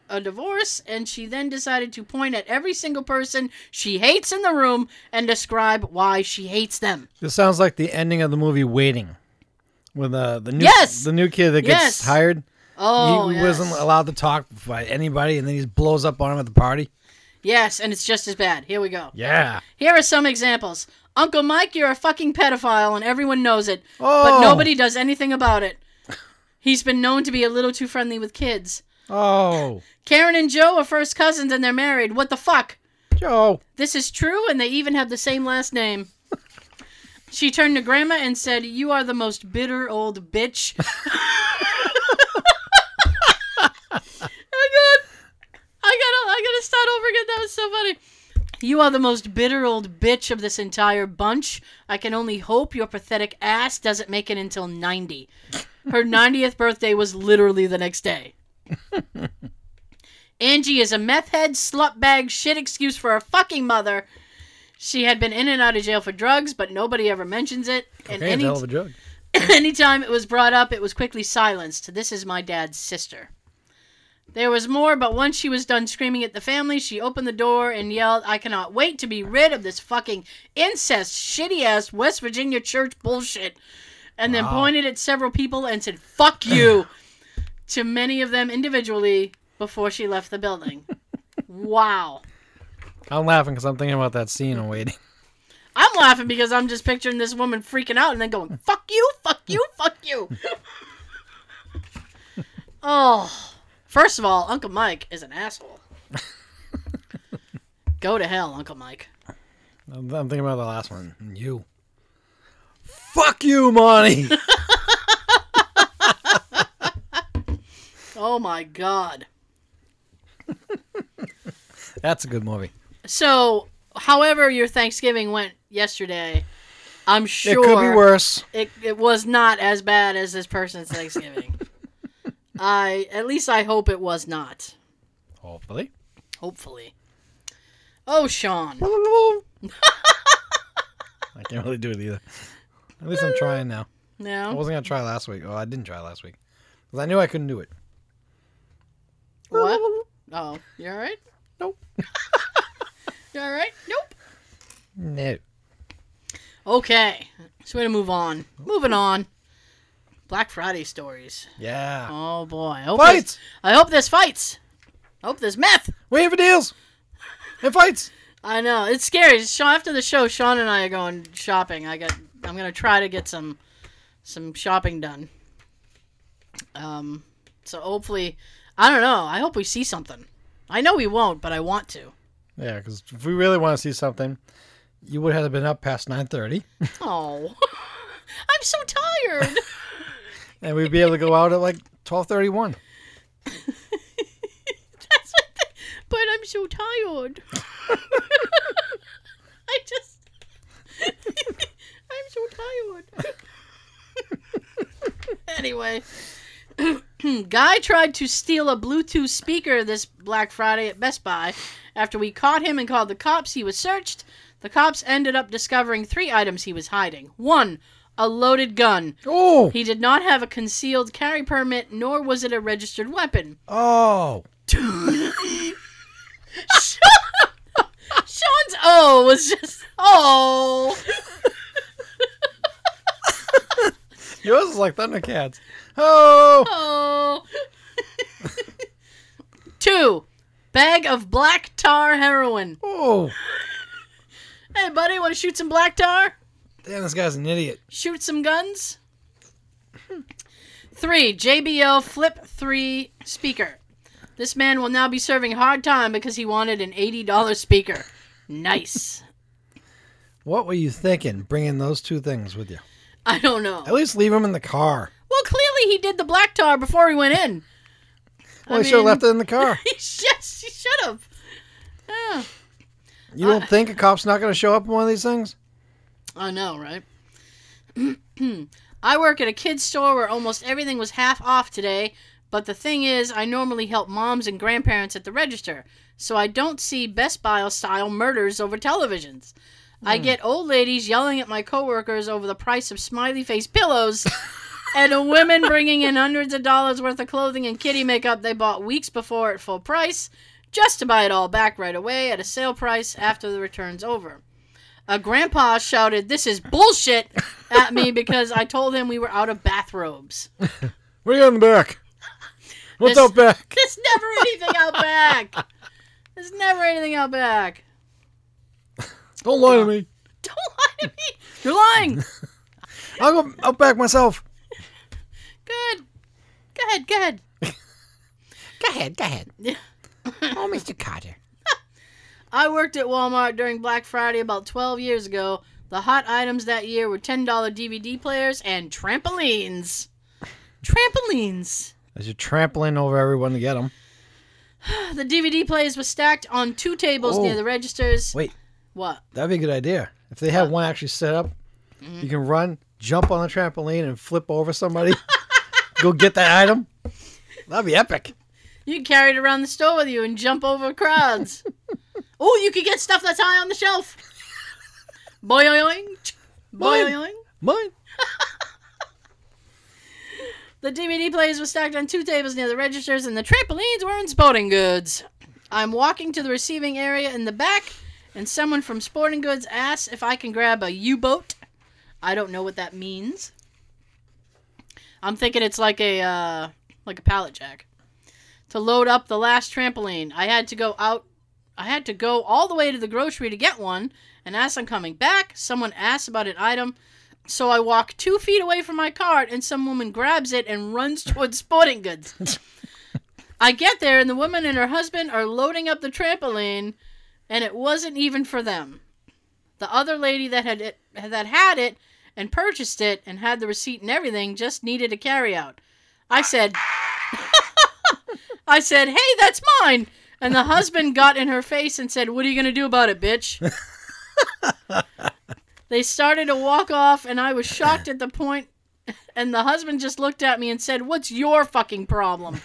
a divorce, and she then decided to point at every single person she hates in the room and describe why she hates them.
This sounds like the ending of the movie Waiting, with uh, the new
Yes!
the new kid that gets
Yes!
hired.
Oh,
he
yes.
wasn't allowed to talk by anybody, and then he blows up on him at the party.
Yes, and it's just as bad. Here we go.
Yeah.
Here are some examples. Uncle Mike, you're a fucking pedophile and everyone knows it,
Oh.
but nobody does anything about it. He's been known to be a little too friendly with kids.
Oh,
Karen and Joe are first cousins and they're married. What the fuck?
Joe.
This is true and they even have the same last name. She turned to Grandma and said, You are the most bitter old bitch. [LAUGHS] I got, I gotta, start over again. That was so funny. You are the most bitter old bitch of this entire bunch. I can only hope your pathetic ass doesn't make it until 90. Her [LAUGHS] 90th birthday was literally the next day. Angie is a meth head, slut bag, shit excuse for her fucking mother. She had been in and out of jail for drugs, but nobody ever mentions it. And
Okay,
any,
hell of a drug. [COUGHS]
anytime it was brought up, it was quickly silenced. This is my dad's sister. There was more, but once she was done screaming at the family, she opened the door and yelled, I cannot wait to be rid of this fucking incest, shitty ass West Virginia church bullshit. And then
Wow.
pointed at several people and said, fuck you, [CLEARS THROAT] to many of them individually before she left the building. wow.
I'm laughing because I'm thinking about that scene in Waiting.
I'm laughing because I'm just picturing this woman freaking out and then going, fuck you, fuck you, fuck you. [LAUGHS] oh, first of all, Uncle Mike is an asshole. [LAUGHS] Go to hell, Uncle Mike.
I'm, I'm thinking about the last one. You. Fuck you, Monty. [LAUGHS]
Oh my god. [LAUGHS]
That's a good movie.
So, however your Thanksgiving went yesterday, I'm sure
It could be worse.
It, it was not as bad as this person's Thanksgiving. I at least I hope it was not.
Hopefully.
Hopefully. Oh, Sean. [LAUGHS]
I can't really do it either. At least I'm trying now.
No.
I wasn't gonna try last week. Oh, I didn't try last week because I knew I couldn't do it.
What? Oh, you all right?
Nope. [LAUGHS]
You all right? Nope.
No.
Okay, so we're gonna move on. Moving on. Black Friday stories.
Yeah.
Oh boy. I hope
Fights.
I hope there's fights. I hope there's meth.
Waiting for deals. And fights.
I know it's scary. Sean, after the show, Sean and I are going shopping. I got. I'm gonna try to get some some shopping done. Um. So hopefully, I don't know. I hope we see something. I know we won't, but I want to.
Yeah, because if we really want to see something, you would have been up past nine thirty. [LAUGHS]
Oh, [LAUGHS] I'm so tired. [LAUGHS]
and we'd be able to go out at like twelve thirty one. [LAUGHS]
But I'm so tired. [LAUGHS] I just. [LAUGHS] I'm so tired. anyway. [CLEARS THROAT] Guy tried to steal a Bluetooth speaker this Black Friday at Best Buy. After we caught him and called the cops, he was searched. The cops ended up discovering three items he was hiding. One, a loaded gun.
Oh.
He did not have a concealed carry permit, nor was it a registered weapon.
Oh.
Sean's oh was just oh.
Yours is like Thundercats. Oh.
Oh. [LAUGHS] Two, bag of black tar heroin.
Oh.
Hey, buddy, want to shoot some black tar?
Damn, this guy's an idiot.
Shoot some guns? Three, JBL Flip 3 speaker. This man will now be serving hard time because he wanted an $80 speaker. Nice. [LAUGHS]
What were you thinking, bringing those two things with you?
I don't know.
At least leave them in the car.
Well, clearly he did the black tar before he went in.
Well,
I
he should have left it in the car. [LAUGHS]
yes, he should have. Yeah.
You don't uh, think a cop's not going to show up in one of these things?
I know, right? [CLEARS THROAT] I work at a kid's store where almost everything was half off today, but the thing is, I normally help moms and grandparents at the register, so I don't see Best Buy style murders over televisions. I hmm. get old ladies yelling at my coworkers over the price of smiley face pillows, and women bringing in hundreds of dollars worth of clothing and kitty makeup they bought weeks before at full price, just to buy it all back right away at a sale price after the return's over. A grandpa shouted, This is bullshit at me because I told him we were out of bathrobes.
what are you got in the back? What's
This-
out back? [LAUGHS]
There's never anything out back. There's never anything out back.
Don't lie to me.
Don't lie to me. You're lying. [LAUGHS]
I'll go out back myself.
Good. Go ahead, go ahead. [LAUGHS]
Go ahead, go ahead. Oh, Mr. Carter.
I worked at Walmart during Black Friday about 12 years ago. The hot items that year were $10 DVD players and trampolines. Trampolines.
As you're trampling over everyone to get them. [SIGHS]
The DVD players were stacked on two tables
Oh.
near the registers.
Wait,
What?
that'd be a good idea. If they had one actually set up,
Mm-hmm.
you can run, jump on the trampoline, and flip over somebody. [LAUGHS] go get that item. That'd be epic.
You can carry it around the store with you and jump over crowds. [LAUGHS] oh, you could get stuff that's high on the shelf. [LAUGHS] Boing, boing.
Mine. [LAUGHS]
The DVD players were stacked on two tables near the registers, and the trampolines were in sporting goods. I'm walking to the receiving area in the back, and someone from Sporting Goods asks if I can grab a U boat. I don't know what that means. I'm thinking it's like a uh, like a pallet jack to load up the last trampoline. I had to go out. I had to go all the way to the grocery to get one, and as I'm coming back, someone asks about an item. So I walk two feet away from my cart, and some woman grabs it and runs [LAUGHS] towards Sporting Goods. [LAUGHS] I get there, and the woman and her husband are loading up the trampoline, and it wasn't even for them. The other lady that had it, that had it and purchased it and had the receipt and everything just needed a carryout. I said, [LAUGHS] I said, hey, that's mine. And the husband got in her face and said, What are you going to do about it, bitch? [LAUGHS] they started to walk off, and I was shocked at the point. And the husband just looked at me and said, What's your fucking problem?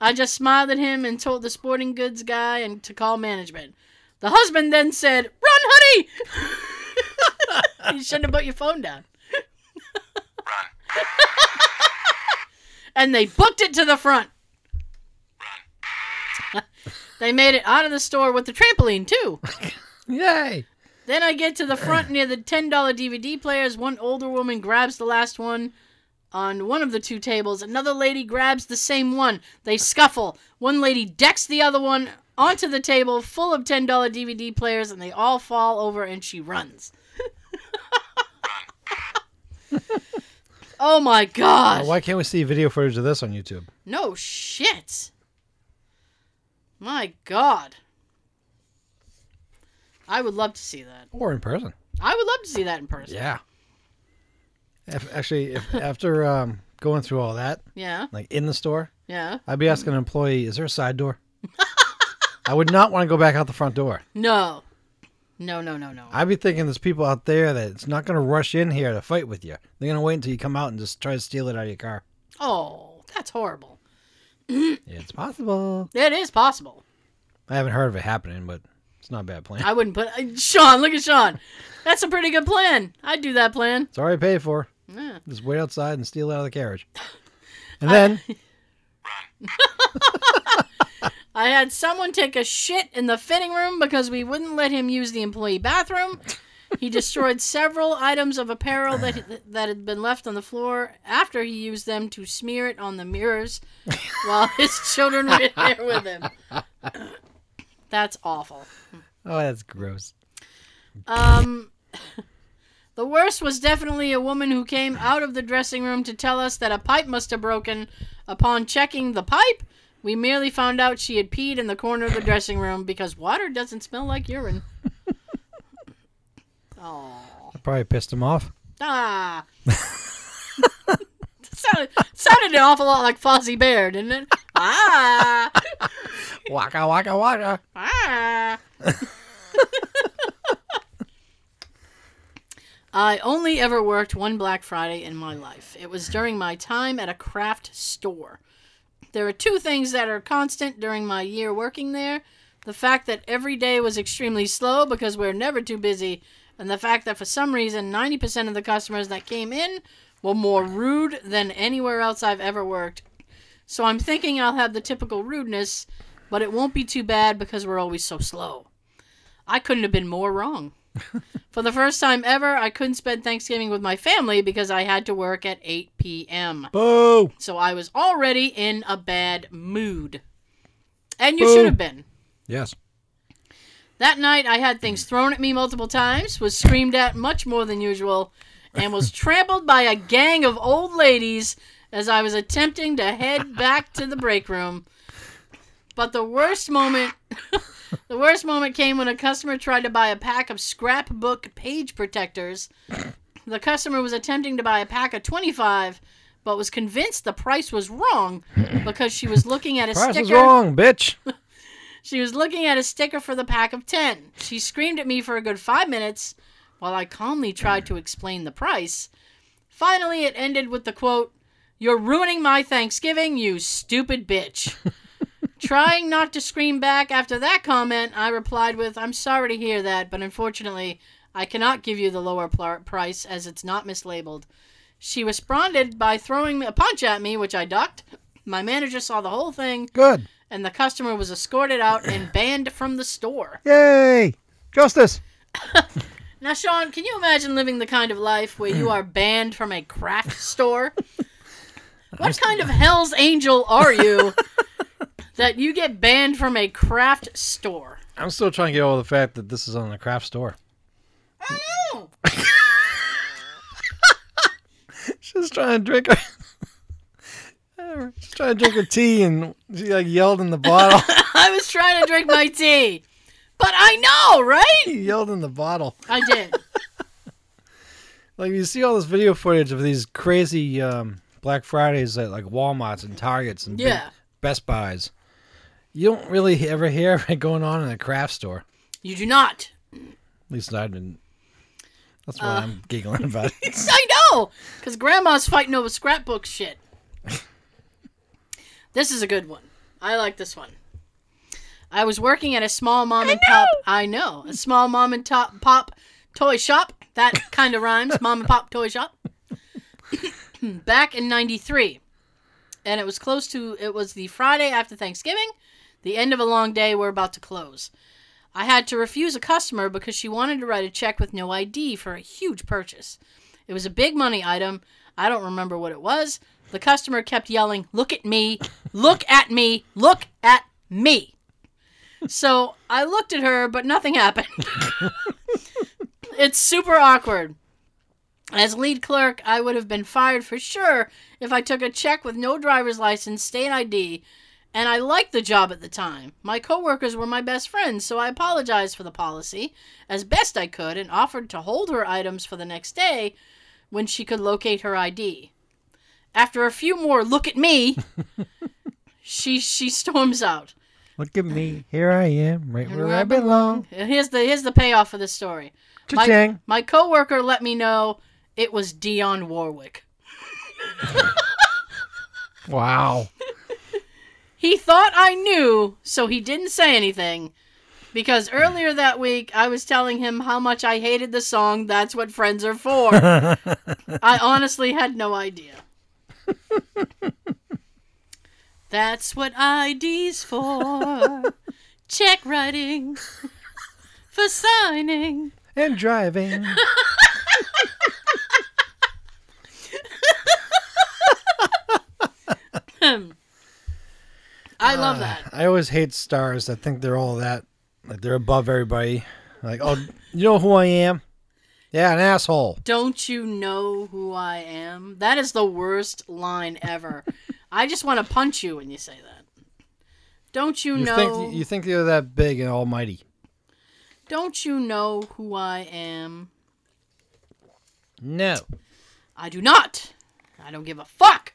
I just smiled at him and told the sporting goods guy and to call management. The husband then said, Run, honey! [LAUGHS] you shouldn't have put your phone down. Run. [LAUGHS] and they booked it to the front. They made it out of the store with the trampoline too. [LAUGHS]
Yay!
Then I get to the front near the $10 DVD players. One older woman grabs the last one on one of the two tables. Another lady grabs the same one. They scuffle. One lady decks the other one onto the table full of $10 DVD players, and they all fall over, and she runs. [LAUGHS] oh my god.
Why can't we see video footage of this on YouTube?
No shit. My god. I would love to see that.
Or in person?
I would love to see that in person.
Yeah. If, actually, if [LAUGHS] after um, going through all that,
Yeah.
like in the store,
Yeah.
I'd be asking an employee, "Is there a side door?" [LAUGHS] I would not want to go back out the front door.
No. No, no, no, no.
I'd be thinking there's people out there that it's not going to rush in here to fight with you. They're going to wait until you come out and just try to steal it out of your car.
Oh, that's horrible. [CLEARS THROAT]
It's possible.
It is possible.
I haven't heard of it happening, but it's not a bad plan.
I wouldn't put uh, Sean. Look at Sean. That's a pretty good plan. I'd do that plan.
It's already paid for.
Yeah.
Just wait outside and steal out of the carriage. [LAUGHS] And then, [LAUGHS]
I had someone take a shit in the fitting room because we wouldn't let him use the employee bathroom. He destroyed several items of apparel that that had been left on the floor after he used them to smear it on the mirrors while [LAUGHS] his children were there with him. [CLEARS THROAT] That's awful.
oh, that's gross.
Um, [LAUGHS] the worst was definitely a woman who came out of the dressing room to tell us that a pipe must have broken. Upon checking the pipe, we merely found out she had peed in the corner of the dressing room because water doesn't smell like urine. Oh,
I probably pissed him off.
ah. [LAUGHS] sounded, sounded an awful lot like Fozzie Bear, didn't it? Ah, [LAUGHS]
Waka waka waka.
ah. [LAUGHS] I only ever worked one Black Friday in my life. It was during my time at a craft store. There are two things that are constant during my year working there the fact that every day was extremely slow because we're never too busy, and the fact that for some reason 90% of the customers that came in were more rude than anywhere else I've ever worked. So I'm thinking I'll have the typical rudeness, but it won't be too bad because we're always so slow. I couldn't have been more wrong. [LAUGHS] For the first time ever, I couldn't spend Thanksgiving with my family because I had to work at 8 p.m.
Boo!
So I was already in a bad mood. And you
Boo.
should have been.
Yes.
That night, I had things thrown at me multiple times, was screamed at much more than usual, and was trampled by a gang of old ladies as I was attempting to head back to the break room. But the worst moment. the worst moment came when a customer tried to buy a pack of scrapbook page protectors. The customer was attempting to buy a pack of 25, but was convinced the price was wrong because she was looking at a
Price
sticker.
Price is wrong, bitch. [LAUGHS]
She was looking at a sticker for the pack of 10. She screamed at me for a good five minutes while I calmly tried to explain the price. Finally, it ended with the quote, You're ruining my Thanksgiving, you stupid bitch. [LAUGHS] Trying not to scream back after that comment, I replied with, I'm sorry to hear that, but unfortunately, I cannot give you the lower pl- price as it's not mislabeled. She responded by throwing a punch at me, which I ducked. My manager saw the whole thing
Good.
And the customer was escorted out and [LAUGHS] banned from the store.
Yay! Justice. [LAUGHS]
Now, Sean, can you imagine living the kind of life where you are banned from a craft store? [LAUGHS] What kind of hell's angel are you that you get banned from a craft store?
I'm still trying to get over the fact that this is on a craft store.
I know.
She's trying to drink her. [LAUGHS] She's trying to drink her tea and she like yelled in the bottle. [LAUGHS]
I was trying to drink my tea. But I know, right?
He yelled in the bottle.
I did. [LAUGHS]
Like you see all this video footage of these crazy um, Black Fridays at like Walmart's and Targets and
Yeah.
Best Buys. You don't really ever hear of it going on in a craft store.
You do not.
At least I didn't. That's why
Uh.
I'm giggling about it.
I know, because Grandma's fighting over scrapbook shit. This is a good one. I like this one. I was working at a small mom and pop. I know a small mom and top pop toy shop. That [LAUGHS] kind of rhymes. Mom and pop toy shop. [COUGHS] Back in '93, and it was close to it was the Friday after Thanksgiving, the end of a long day. We're about to close. I had to refuse a customer because she wanted to write a check with no ID for a huge purchase. It was a big money item. I don't remember what it was. The customer kept yelling, "Look at me! Look at me! Look at me!" So I looked at her, but nothing happened. [LAUGHS] it's super awkward. As lead clerk, I would have been fired for sure if I took a check with no driver's license, state ID, and I liked the job at the time. My coworkers were my best friends, so I apologized for the policy as best I could and offered to hold her items for the next day when she could locate her ID. After a few more look at me, [LAUGHS] she she storms out.
Look at me. Here I am, right where I belong.
And here's the here's the payoff for this story. My,
Cha-ching.
my coworker let me know it was Dionne Warwick. [LAUGHS]
Wow.
He thought I knew, so he didn't say anything. Because earlier that week, I was telling him how much I hated the song That's What Friends Are For. [LAUGHS] I honestly had no idea. [LAUGHS] That's what ID's for. Check writing. For signing.
and driving. [LAUGHS]
I love that.
Uh, I always hate stars. I think they're all that. Like they're above everybody. Like, oh, you know who I am? Yeah, an asshole.
Don't you know who I am? That is the worst line ever. [LAUGHS] I just want to punch you when you say that. Don't you,
You
know?
think you think you're that big and almighty?
don't you know who I am?
No.
I do not. I don't give a fuck.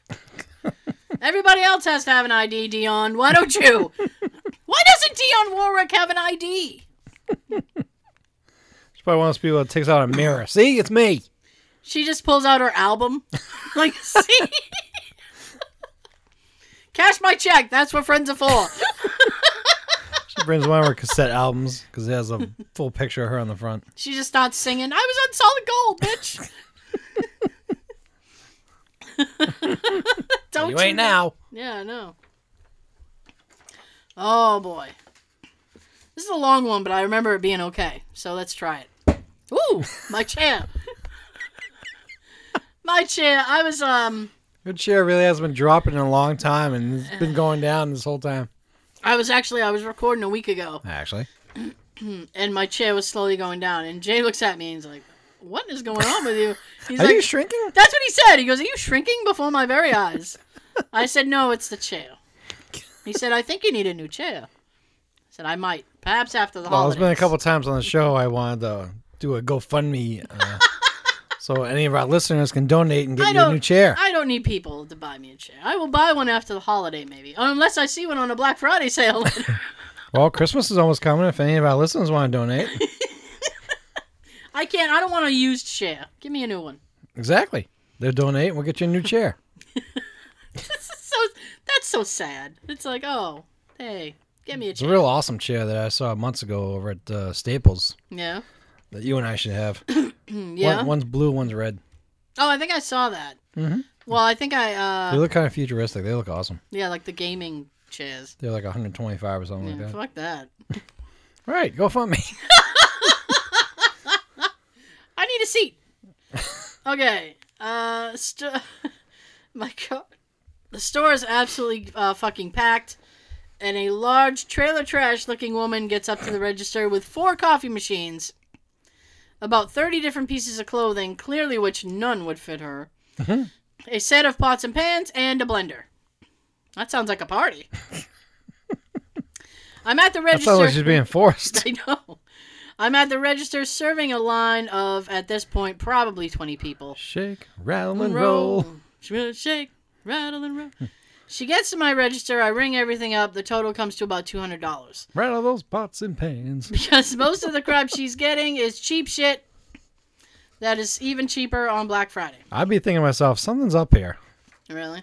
[LAUGHS] Everybody else has to have an ID, Dionne. Why don't you? [LAUGHS] Why doesn't Dionne Warwick have an ID?
Probably of those people that takes out a mirror. See, it's me.
She just pulls out her album. [LAUGHS] like, see? Cash my check. That's what friends are for. [LAUGHS]
She brings one of her cassette albums because it has a full picture of her on the front.
She just starts singing, I was on solid gold, bitch. [LAUGHS] Don't
You ain't now.
Yeah, I know. Oh boy. This is a long one, but I remember it being okay. So let's try it. Ooh, my chair. my chair. I was um
Good chair really hasn't been dropping in a long time, and it's been going down this whole time.
I was actually I was recording a week ago
Actually, [CLEARS THROAT]
and my chair was slowly going down and Jay looks at me and he's like, What is going on with you? [LAUGHS] He's
are
like
you shrinking?
That's what he said. He goes, Are you shrinking before my very eyes? [LAUGHS] I said, No, it's the chair. He said, I think you need a new chair. I said, I might. Perhaps after the
Well,
holidays.
there's been a couple times on the show I wanted to do a GoFundMe, uh, so any of our listeners can donate and get you a new chair.
I don't need people to buy me a chair. I will buy one after the holiday, maybe. Unless I see one on a Black Friday sale. [LAUGHS]
Well, Christmas is almost coming. If any of our listeners want to donate, [LAUGHS]
I can't. I don't want a used chair. Give me a new one.
exactly, they'll donate. and We'll get you a new chair. [LAUGHS]
This is so. That's so sad. It's like, oh, hey, get me a chair.
It's a real awesome chair that I saw months ago over at uh, Staples
Yeah.
That you and I should have. [COUGHS]
Yeah.
One, one's blue, one's red.
Oh, I think I saw that.
Mhm.
Well, I think I.
They
uh
look kind of futuristic. They look awesome.
Yeah, like the gaming chairs.
They're like 125 or something
Yeah,
like that.
fuck that. [LAUGHS]
All right, go fund me. [LAUGHS]
I need a seat. okay. Uh, st- [LAUGHS] my god, the store is absolutely uh, fucking packed, and a large trailer trash-looking woman gets up to the register with four coffee machines, about thirty different pieces of clothing, clearly which none would fit her, uh-huh. a set of pots and pans, and a blender. That sounds like a party. [LAUGHS] I'm at the
That
register.
sounds like she's being forced. [LAUGHS]
I know. I'm at the register serving a line of, at this point, probably 20 people.
Shake, rattle, and roll.
Shake, shake, rattle, and roll. Hmm. She gets to my register. I ring everything up. The total comes to about $200.
Rattle those pots and pans.
Because most of the crap she's getting is cheap shit that is even cheaper on Black Friday.
I'd be thinking to myself, something's up here.
Really?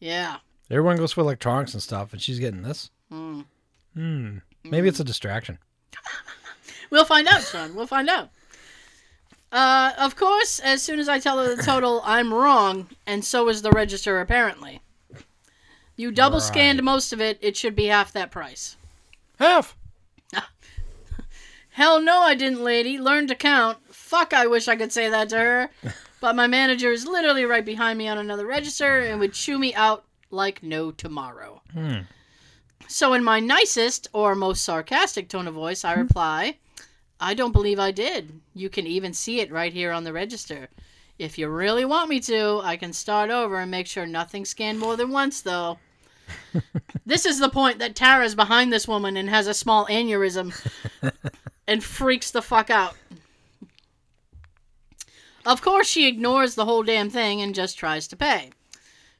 Yeah.
Everyone goes for electronics and stuff, and she's getting this.
Mm.
Hmm. Maybe it's a distraction. [LAUGHS]
We'll find out, son. We'll find out. Uh, of course, as soon as I tell her the total, [LAUGHS] I'm wrong, and so is the register apparently. You double scanned
Right.
most of it, it should be half that price.
Half. [LAUGHS]
Hell no, I didn't, lady. Learn to count. Fuck, I wish I could say that to her. [LAUGHS] But my manager is literally right behind me on another register and would chew me out like no tomorrow.
Hmm.
So, in my nicest or most sarcastic tone of voice, I reply, I don't believe I did. You can even see it right here on the register. If you really want me to, I can start over and make sure nothing's scanned more than once, though. [LAUGHS] this is the point that Tara's behind this woman and has a small aneurysm [LAUGHS] and freaks the fuck out. Of course, she ignores the whole damn thing and just tries to pay.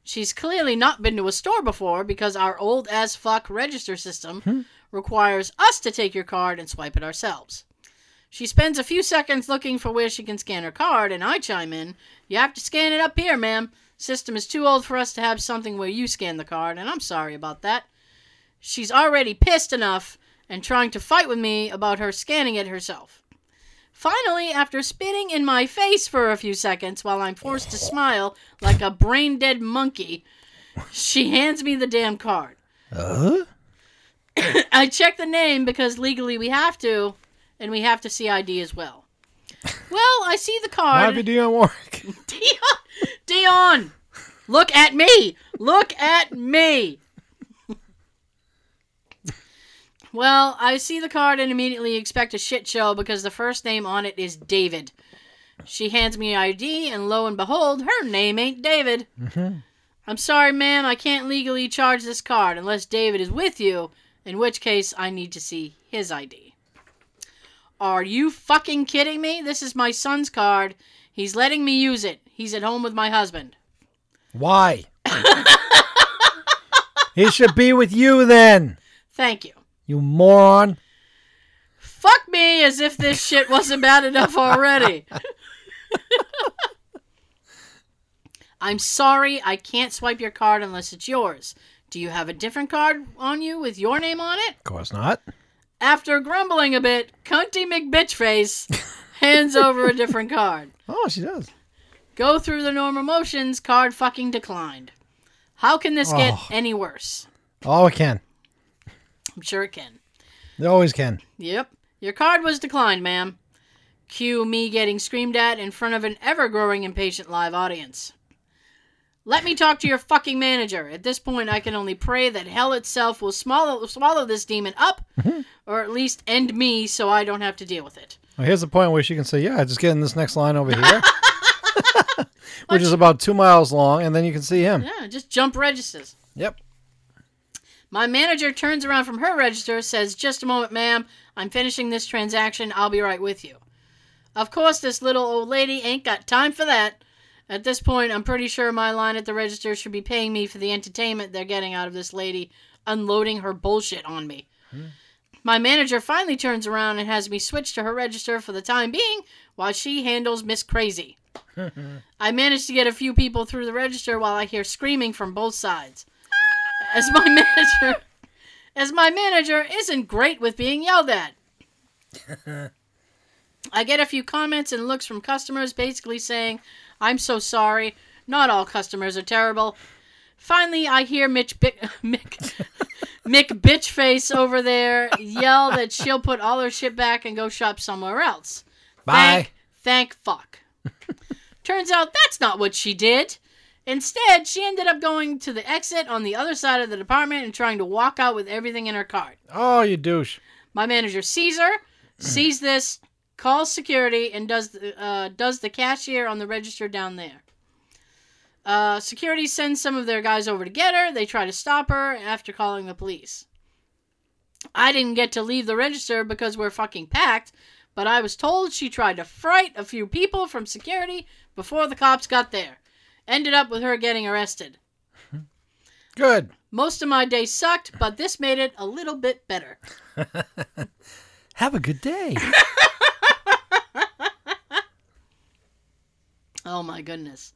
She's clearly not been to a store before because our old as fuck register system hmm. requires us to take your card and swipe it ourselves. She spends a few seconds looking for where she can scan her card, and I chime in, You have to scan it up here, ma'am. System is too old for us to have something where you scan the card, and I'm sorry about that. She's already pissed enough and trying to fight with me about her scanning it herself. Finally, after spitting in my face for a few seconds while I'm forced to smile like a brain dead monkey, she hands me the damn card.
Uh huh? [COUGHS]
I check the name because legally we have to, and we have to see ID as well. Well, I see the card.
you do work.
Dionne, Dionne, look at me. Look at me. well, I see the card and immediately expect a shit show because the first name on it is David. She hands me ID, and lo and behold, her name ain't David. I'm sorry, ma'am, I can't legally charge this card unless David is with you, in which case I need to see his ID. Are you fucking kidding me? This is my son's card. He's letting me use it. He's at home with my husband.
Why? he should be with you then,
Thank you.
you moron.
Fuck me as if this shit wasn't bad enough already. [LAUGHS] I'm sorry, I can't swipe your card unless it's yours. Do you have a different card on you with your name on it?
Of course not.
After grumbling a bit, Cunty McBitchface [LAUGHS] hands over a different card.
Oh, she does.
Go through the normal motions, card fucking declined. How can this get
Oh.
any worse?
Oh, it can.
I'm sure it can.
They always can.
Yep. Your card was declined, ma'am. Cue me getting screamed at in front of an ever growing impatient live audience. Let me talk to your fucking manager. At this point, I can only pray that hell itself will swallow, swallow this demon up, mm-hmm. or at least end me so I don't have to deal with it.
Well, here's the point where she can say, "Yeah, just get in this next line over here," [LAUGHS] which is about two miles long, and then you can see him.
Yeah, just jump registers.
Yep.
My manager turns around from her register, says, Just a moment, ma'am. I'm finishing this transaction. I'll be right with you. Of course, this little old lady ain't got time for that. At this point, I'm pretty sure my line at the register should be paying me for the entertainment they're getting out of this lady unloading her bullshit on me. Hmm. My manager finally turns around and has me switch to her register for the time being while she handles Miss Crazy. [LAUGHS] I manage to get a few people through the register while I hear screaming from both sides. As my [LAUGHS] manager as my manager isn't great with being yelled at. [LAUGHS] I get a few comments and looks from customers basically saying, I'm so sorry. Not all customers are terrible. Finally, I hear Mitch [LAUGHS] Mick, [LAUGHS] Mick Bitchface over there yell that she'll put all her shit back and go shop somewhere else.
Bye.
Thank, thank fuck. [LAUGHS] Turns out that's not what she did. Instead, she ended up going to the exit on the other side of the department and trying to walk out with everything in her cart.
Oh, you douche.
My manager sees her, sees this, calls security, and does the, uh, does the cashier on the register down there. Uh, security sends some of their guys over to get her. They try to stop her after calling the police. I didn't get to leave the register because we're fucking packed, but I was told she tried to fright a few people from security before the cops got there. Ended up with her getting arrested. [LAUGHS]
Good.
Most of my day sucked, but this made it a little bit better. [LAUGHS]
Have a good day. [LAUGHS]
Oh my goodness.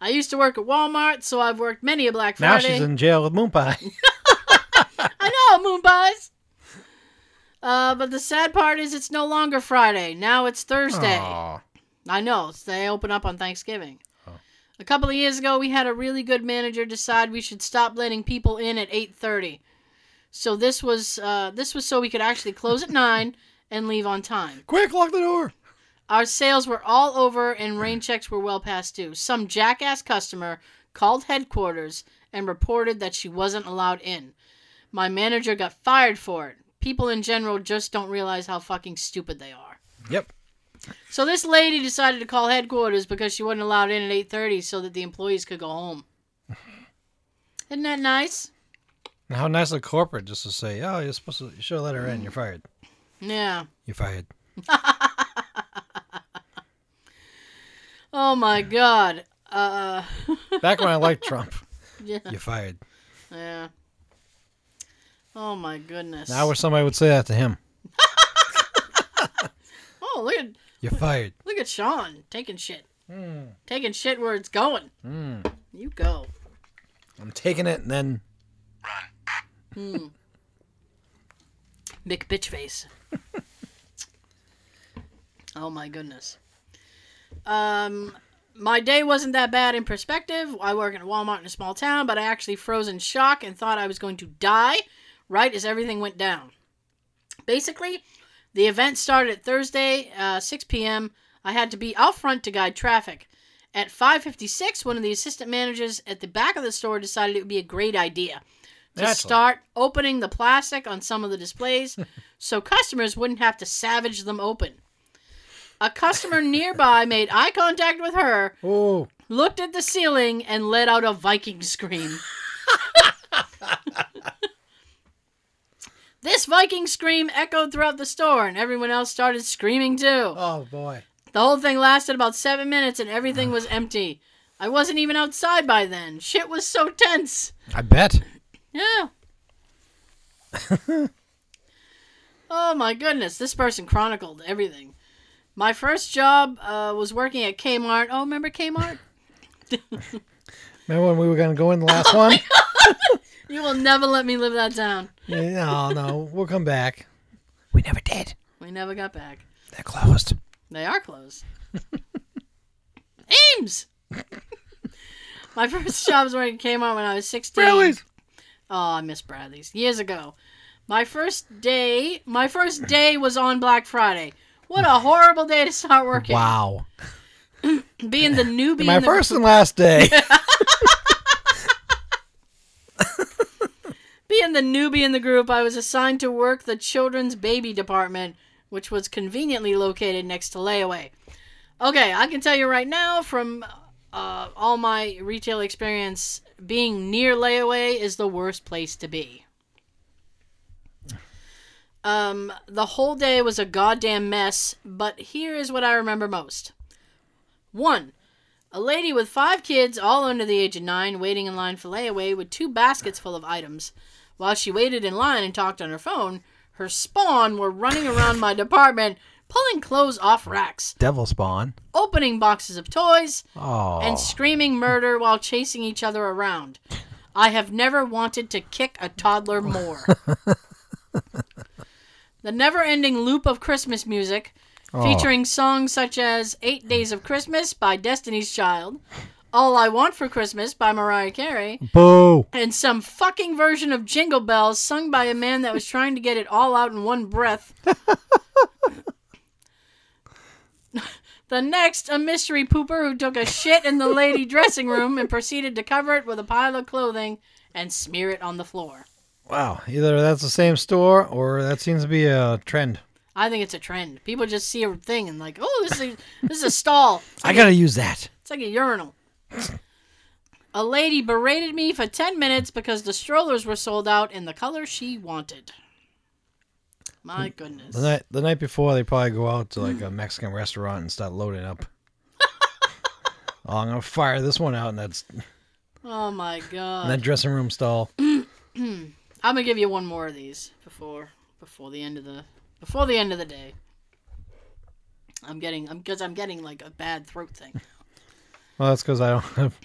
I used to work at Walmart, so I've worked many a Black Friday.
now she's in jail with moon pie. [LAUGHS]
I know, moon pies. Uh, but the sad part is it's no longer Friday. Now it's Thursday.
Aw.
I know. so They open up on Thanksgiving.
Oh.
A couple of years ago, we had a really good manager decide we should stop letting people in at 8:30. So this was uh, this was so we could actually close at nine and leave on time.
Quick, lock the door.
Our sales were all over and rain checks were well past due. Some jackass customer called headquarters and reported that she wasn't allowed in. My manager got fired for it. People in general just don't realize how fucking stupid they are.
Yep.
So this lady decided to call headquarters because she wasn't allowed in at 8:30 so that the employees could go home. Isn't that nice?
How nice of corporate just to say, "Oh, you're supposed to. You should have let her in. You're fired.
Yeah.
You're fired." [LAUGHS]
Oh my god. Uh [LAUGHS]
Back when I liked Trump,
yeah.
you're fired.
Yeah. Oh my goodness.
Now, I wish somebody would say that to him. [LAUGHS]
oh, look at
You're fired.
look at Sean taking shit.
Mm.
Taking shit where it's going.
Mm.
You go.
I'm taking it, and then Run.
Hmm. [LAUGHS] Big bitch face. oh my goodness. Um, my day wasn't that bad in perspective. I work at Walmart in a small town, but I actually froze in shock and thought I was going to die right as everything went down. Basically, the event started at Thursday, uh, 6 p.m. I had to be out front to guide traffic. At 5:56, one of the assistant managers at the back of the store decided it would be a great idea to start opening the plastic on some of the displays [LAUGHS] so customers wouldn't have to savage them open. A customer nearby made eye contact with her,
oh,
looked at the ceiling, and let out a Viking scream. [LAUGHS] this Viking scream echoed throughout the store, and everyone else started screaming too.
oh boy.
The whole thing lasted about seven minutes, and everything was empty. I wasn't even outside by then. Shit was so tense.
I bet.
Yeah. [LAUGHS] oh my goodness, this person chronicled everything. My first job uh, was working at Kmart. Oh, remember Kmart? [LAUGHS]
Remember when we were gonna go in the last one?
you will never let me live that down.
no, no, we'll come back. We never did.
We never got back.
They're closed.
They are closed. Ames! [LAUGHS] My first job was working at Kmart when I was 16.
Bradley's.
Oh, I miss Bradley's. Years ago. My first day, my first day was on Black Friday. What a horrible day to start working.
Wow. [CLEARS THROAT]
Being the newbie.
My
in the,
first and last day. [LAUGHS]
Being the newbie in the group, I was assigned to work the children's baby department, which was conveniently located next to layaway. Okay, I can tell you right now from uh, all my retail experience, being near layaway is the worst place to be. Um, the whole day was a goddamn mess, but here is what I remember most. One, a lady with five kids, all under the age of nine, waiting in line for layaway with two baskets full of items. While she waited in line and talked on her phone, her spawn were running around my department, pulling clothes off racks,
Devil spawn.
opening boxes of toys,
Oh.
and screaming murder while chasing each other around. I have never wanted to kick a toddler more. [LAUGHS] the never ending loop of Christmas music,
Oh.
featuring songs such as Eight Days of Christmas by Destiny's Child, All I Want for Christmas by Mariah Carey,
Boo.
and some fucking version of Jingle Bells sung by a man that was trying to get it all out in one breath. [LAUGHS] the next, a mystery pooper who took a shit in the lady dressing room and proceeded to cover it with a pile of clothing and smear it on the floor.
Wow. Either that's the same store or that seems to be a trend.
I think it's a trend. People just see a thing and like, oh, this is a, this is a stall. [LAUGHS] It's
I gotta use that.
it's like a urinal. A lady berated me for 10 minutes because the strollers were sold out in the color she wanted. My goodness.
The night the night before they probably go out to like a Mexican restaurant and start loading up. [LAUGHS] oh, I'm gonna fire this one out and that's.
Oh my
in
god.
that dressing room stall. [CLEARS THROAT]
I'm gonna give you one more of these before before the end of the before the end of the day. I'm getting I'm because I'm getting like a bad throat thing.
Well, that's because I don't have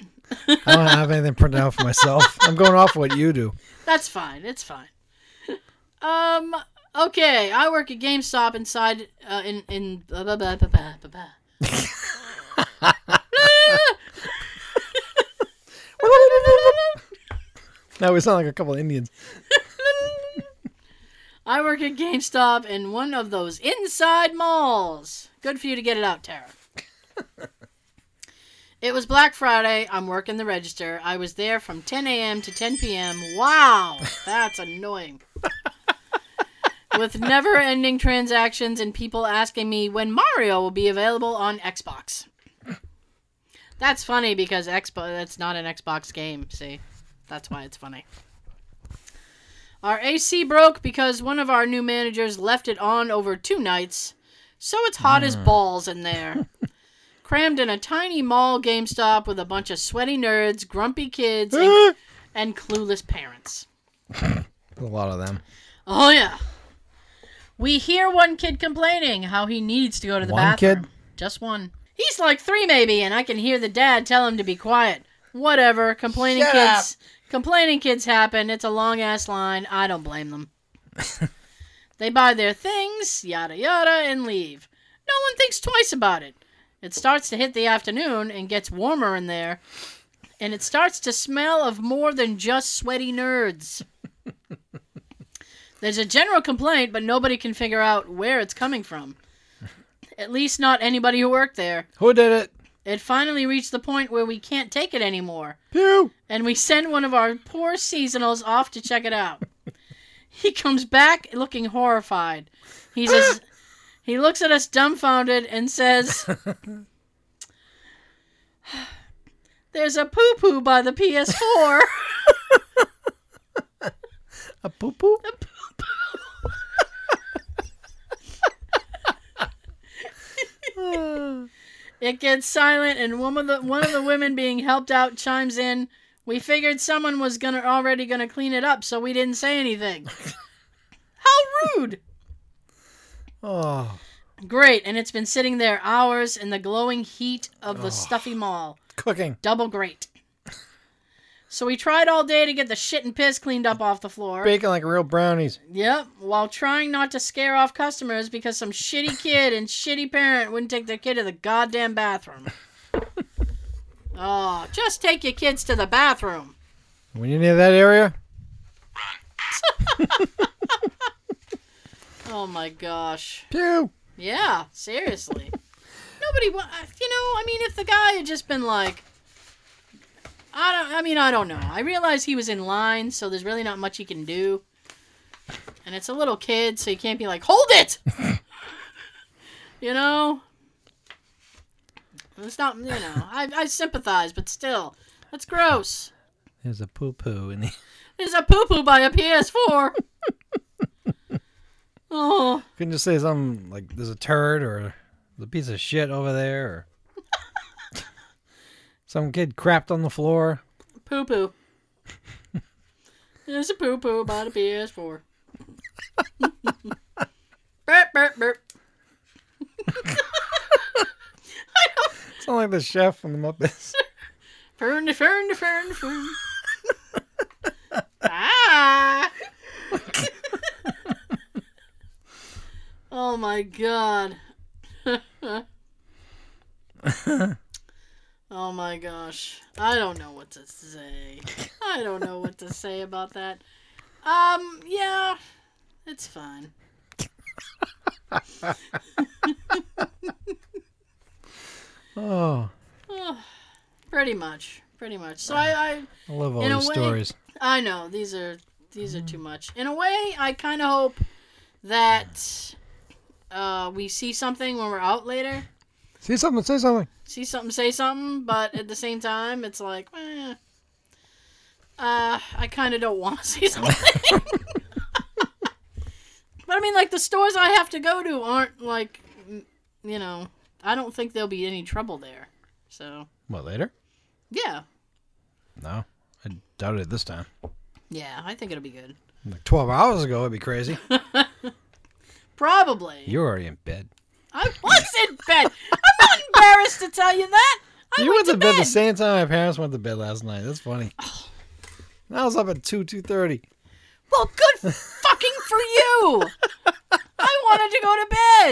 I don't have anything printed out for myself. I'm going off what you do.
That's fine. It's fine. Um. Okay. I work at GameStop inside uh, in in. Blah, blah, blah, blah, blah, blah. [LAUGHS] [LAUGHS] [LAUGHS]
Now we sound like a couple of Indians. [LAUGHS]
I work at GameStop in one of those inside malls. Good for you to get it out, Tara. [LAUGHS] it was Black Friday. I'm working the register. I was there from 10 a.m. to 10 p.m. Wow, that's annoying. [LAUGHS] With never ending transactions and people asking me when Mario will be available on Xbox. That's funny because Xbox that's not an Xbox game, see? That's why it's funny. Our AC broke because one of our new managers left it on over two nights, so it's hot as hmm. balls in there. Crammed in a tiny mall GameStop with a bunch of sweaty nerds, grumpy kids, and, and clueless parents.
a lot of them.
Oh, yeah. We hear one kid complaining how he needs to go to the
One
bathroom.
kid?
Just one. He's like three, maybe, and I can hear the dad tell him to be quiet. Whatever. Complaining
Shut
kids. Complaining kids happen. It's a long ass line. I don't blame them. [LAUGHS] they buy their things, yada yada, and leave. No one thinks twice about it. It starts to hit the afternoon and gets warmer in there, and it starts to smell of more than just sweaty nerds. [LAUGHS] There's a general complaint, but nobody can figure out where it's coming from. At least not anybody who worked there.
Who did it?
It finally reached the point where we can't take it anymore,
Pew.
and we send one of our poor seasonals off to check it out. [LAUGHS] He comes back looking horrified. He [LAUGHS] says, he looks at us dumbfounded and says, [LAUGHS] "There's a poo poo by the PS4."
A poo poo.
It gets silent, and one of the one of the women being helped out chimes in. We figured someone was gonna already gonna clean it up, so we didn't say anything. [LAUGHS] How rude!
Oh,
Great, and it's been sitting there hours in the glowing heat of the oh. stuffy mall.
cooking.
Double great. So we tried all day to get the shit and piss cleaned up off the floor.
Baking like real brownies.
Yep, while trying not to scare off customers because some shitty kid and shitty parent wouldn't take their kid to the goddamn bathroom. [LAUGHS] oh, just take your kids to the bathroom.
When you're near that area, [LAUGHS]
Oh my gosh.
pew.
Yeah, seriously. Nobody wa- uh, you know, I mean if the guy had just been like I don't I mean I don't know. I realize he was in line, so there's really not much he can do. And it's a little kid, so you can't be like, "Hold it." [LAUGHS] you know? It's not, you know. I I sympathize, but still. That's gross.
There's a poo poo in the. [LAUGHS]
There's a poo-poo by a PS4. [LAUGHS] oh,
Couldn't just say something like there's a turd or a piece of shit over there or some kid crapped on the floor.
Poo poo. There's a poo poo about a PS4. burp, burp, burp. [LAUGHS]
Sound like the chef from the Muppets.
Fern, fern, fern, fern. ah! oh my god. [LAUGHS] oh my gosh. I don't know what to say. I don't know what to say about that. Um, yeah, it's fine.
Oh, [SIGHS]
Pretty much. Pretty much. So I, I
I love all these
way-
stories.
I know these are these are too much. In a way, I kind of hope that uh, we see something when we're out later.
Say something. Say something.
See something, say something, but at the same time, it's like, eh. Uh, I kind of don't want to see something. [LAUGHS] but I mean, like the stores I have to go to aren't like, you know, I don't think there'll be any trouble there. So
What later?
yeah,
No, I doubt it this time.
yeah, I think it'll be good.
Like twelve hours ago, it'd be crazy. [LAUGHS]
Probably.
You're already in bed.
I was in bed. I'm not embarrassed to tell you that. I
you
went,
went to bed
bed
the same time my parents went to bed last night. That's funny. Oh. I was up at two two thirty.
Well, good fucking for you. I wanted to go to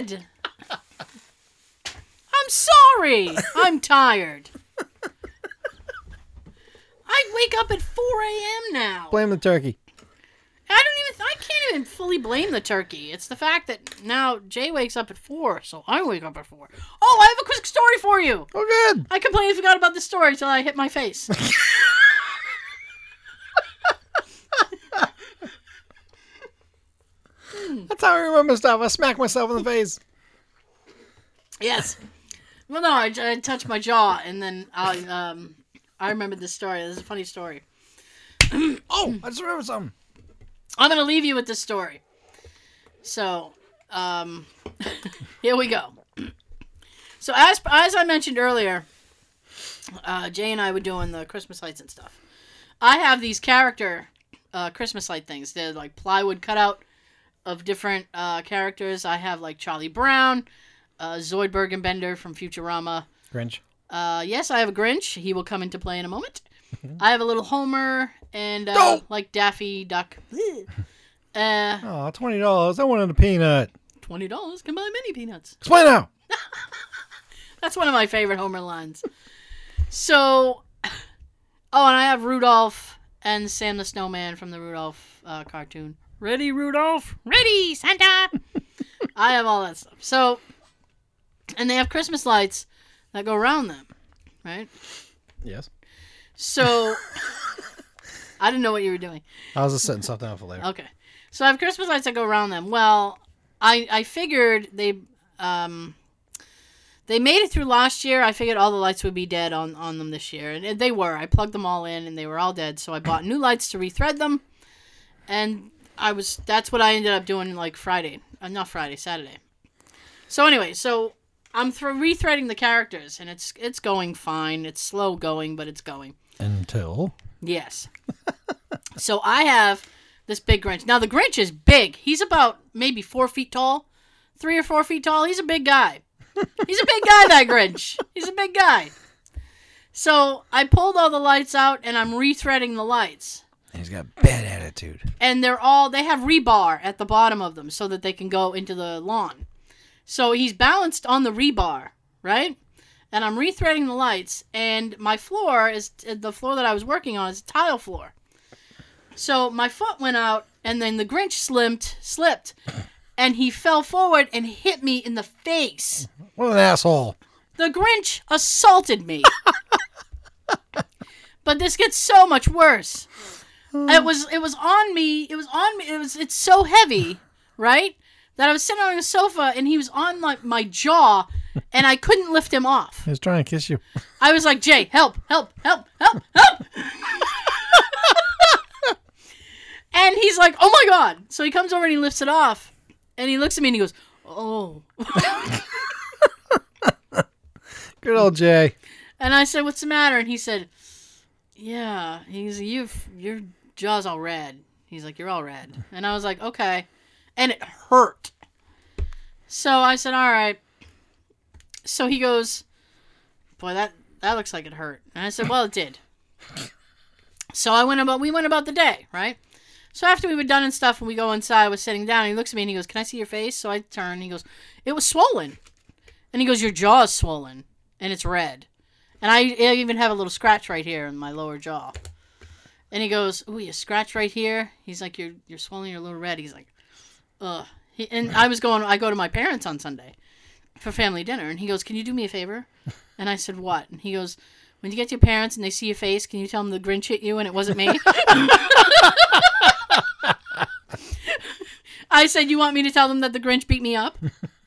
bed. I'm sorry. I'm tired. I wake up at 4 a.m. now.
Blame the turkey.
Even. Fully blame the turkey. It's the fact that now Jay wakes up at four, so I wake up at four. Oh, I have a quick story for you.
Oh, good.
I completely forgot about the story until I hit my face. [LAUGHS]
That's how I remember stuff. I smack myself in the face.
yes. Well, no, I, I touched my jaw, and then I um I remembered this story. This is a funny story.
Oh, I just remembered something.
I'm gonna leave you with this story. So, um, [LAUGHS] here we go. So as as I mentioned earlier, uh, Jay and I were doing the Christmas lights and stuff. I have these character uh, Christmas light things. They're like plywood cutout of different uh, characters. I have like Charlie Brown, uh, Zoidberg and Bender from Futurama.
Grinch.
Uh, yes, I have a Grinch. He will come into play in a moment. I have a little Homer and uh,
No!
like Daffy Duck. [LAUGHS] Uh,
Oh, twenty dollars. I wanted a peanut.
twenty dollars can buy many peanuts.
Explain now. [LAUGHS]
That's one of my favorite Homer lines. So, oh, and I have Rudolph and Sam the Snowman from the Rudolph uh, cartoon. Ready, Rudolph? Ready, Santa. I have all that stuff. So, and they have Christmas lights that go around them, right?
Yes.
So, [LAUGHS] I didn't know what you were doing.
I was just setting something up for later.
Okay. So I have Christmas lights that go around them. Well, I I figured they um they made it through last year. I figured all the lights would be dead on on them this year, and they were. I plugged them all in, and they were all dead. So I bought new lights to rethread them, and I was that's what I ended up doing like Friday, uh, not Friday, Saturday. So anyway, so I'm th- rethreading the characters, and it's it's going fine. It's slow going, but it's going.
Until
Yes. so I have this big Grinch. Now the Grinch is big. He's about maybe four feet tall, three or four feet tall. He's a big guy. He's a big guy. That Grinch. He's a big guy. So I pulled all the lights out and I'm rethreading the lights.
he's got bad attitude.
And they're all they have rebar at the bottom of them so that they can go into the lawn. So he's balanced on the rebar, right? And I'm rethreading the lights, and my floor is the floor that I was working on is a tile floor. So my foot went out, and then the Grinch slipped, slipped, and he fell forward and hit me in the face.
What an asshole.
The Grinch assaulted me. [LAUGHS] but this gets so much worse. It was it was on me. It was on me. It was it's so heavy, right? That I was sitting on a sofa and he was on my, my jaw and I couldn't lift him off.
He was trying to kiss you. [LAUGHS]
I was like, "Jay, help, help, help, help, help." and he's like, "Oh my god." So he comes over and he lifts it off. And he looks at me and he goes, "Oh." [LAUGHS]
Good old Jay.
And I said, "What's the matter?" And he said, "Yeah." He's you've, Your jaw's all red. He's like, "You're all red." And I was like, "Okay," and it hurt. So I said, "All right." So he goes, "Boy, that that looks like it hurt." And I said, "Well, it did." So I went about. We went about the day, right? So after we were done and stuff, and we go inside, I was sitting down. He looks at me and he goes, "Can I see your face?" So I turn. And he goes, "It was swollen." And he goes, "Your jaw is swollen, and it's red." And I, I even have a little scratch right here in my lower jaw. And he goes, "Ooh, you scratch right here." He's like, "You're you're swollen. You're a little red." He's like, "Ugh." He, and I was going. I go to my parents on Sunday for family dinner, and he goes, "Can you do me a favor?" [LAUGHS] And I said, "What?" And he goes, "When you get to your parents and they see your face, can you tell them the Grinch hit you and it wasn't me?" [LAUGHS] I said, "You want me to tell them that the Grinch beat me up?"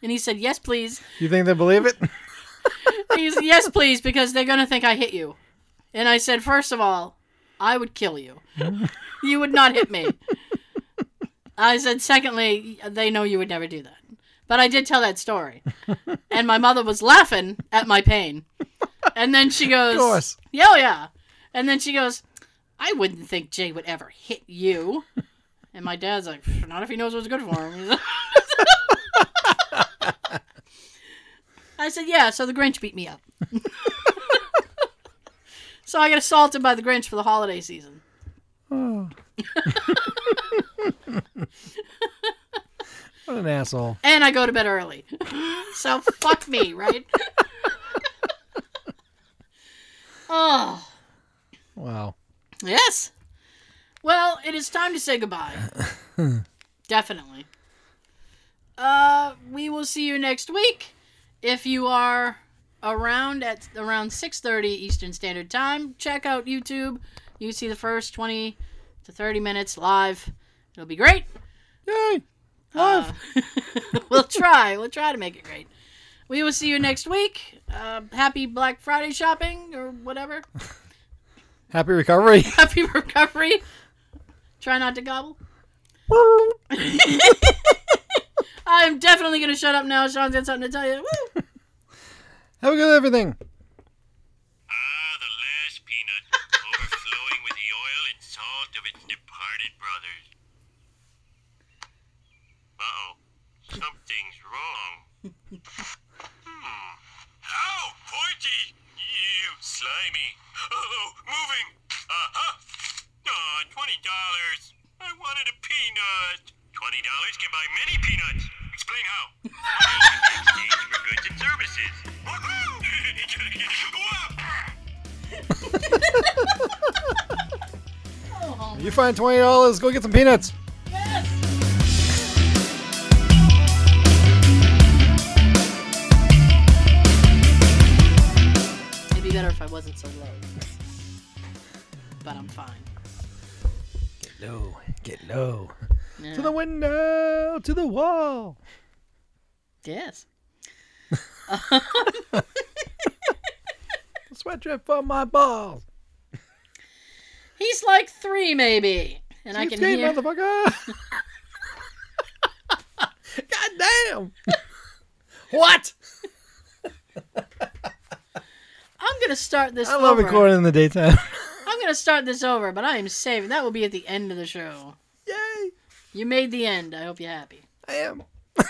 And he said, "Yes, please."
You think they believe it? [LAUGHS]
He said, yes, please, because they're gonna think I hit you. And I said, first of all, I would kill you. you would not hit me. I said, secondly, they know you would never do that. But I did tell that story, [LAUGHS] and my mother was laughing at my pain. And then she [LAUGHS] goes,
Of course.
"Yeah, oh, yeah." And then she goes, "I wouldn't think Jay would ever hit you." And my dad's like, "Not if he knows what's good for him." [LAUGHS] I said, "Yeah." So the Grinch beat me up. so I got assaulted by the Grinch for the holiday season.
Oh. [LAUGHS] what an asshole.
And I go to bed early. [LAUGHS] so fuck me, right? [LAUGHS] oh.
Wow.
Yes. Well, it is time to say goodbye. Definitely. Uh, we will see you next week. If you are around at around 6:30 Eastern Standard Time, check out YouTube. You see the first 20 to 30 minutes live. It'll be great.
Yay!
Uh, [LAUGHS] we'll try. We'll try to make it great. We will see you next week. Uh, happy Black Friday shopping or whatever. [LAUGHS]
Happy recovery. [LAUGHS]
Happy recovery. Try not to gobble. I'm definitely gonna shut up now. Sean's got something to tell you. Woo!
Have a good everything.
Ah, the last peanut, overflowing with the oil and salt of its departed brothers. Uh-oh. Something's wrong. hmm. Ow! Pointy! You slimy. Oh, moving. Uh-huh. Twenty dollars. I wanted a peanut. Twenty dollars can buy many peanuts. Explain how. Exchange for goods and services.
Oh,
You find twenty dollars. Go get some peanuts.
Be better if I wasn't so low. But I'm fine.
Get low. Get low.
Yeah.
To the window. To the wall.
Yes. [LAUGHS]
Sweat drip from my balls.
He's like three, maybe, and I can hear.
motherfucker. [LAUGHS] God damn. [LAUGHS] what?
I'm gonna start this.
I love
over.
recording in the daytime.
I'm gonna start this over, but I am saving. That will be at the end of the show.
Yay!
You made the end. I hope you're happy.
I am. [LAUGHS]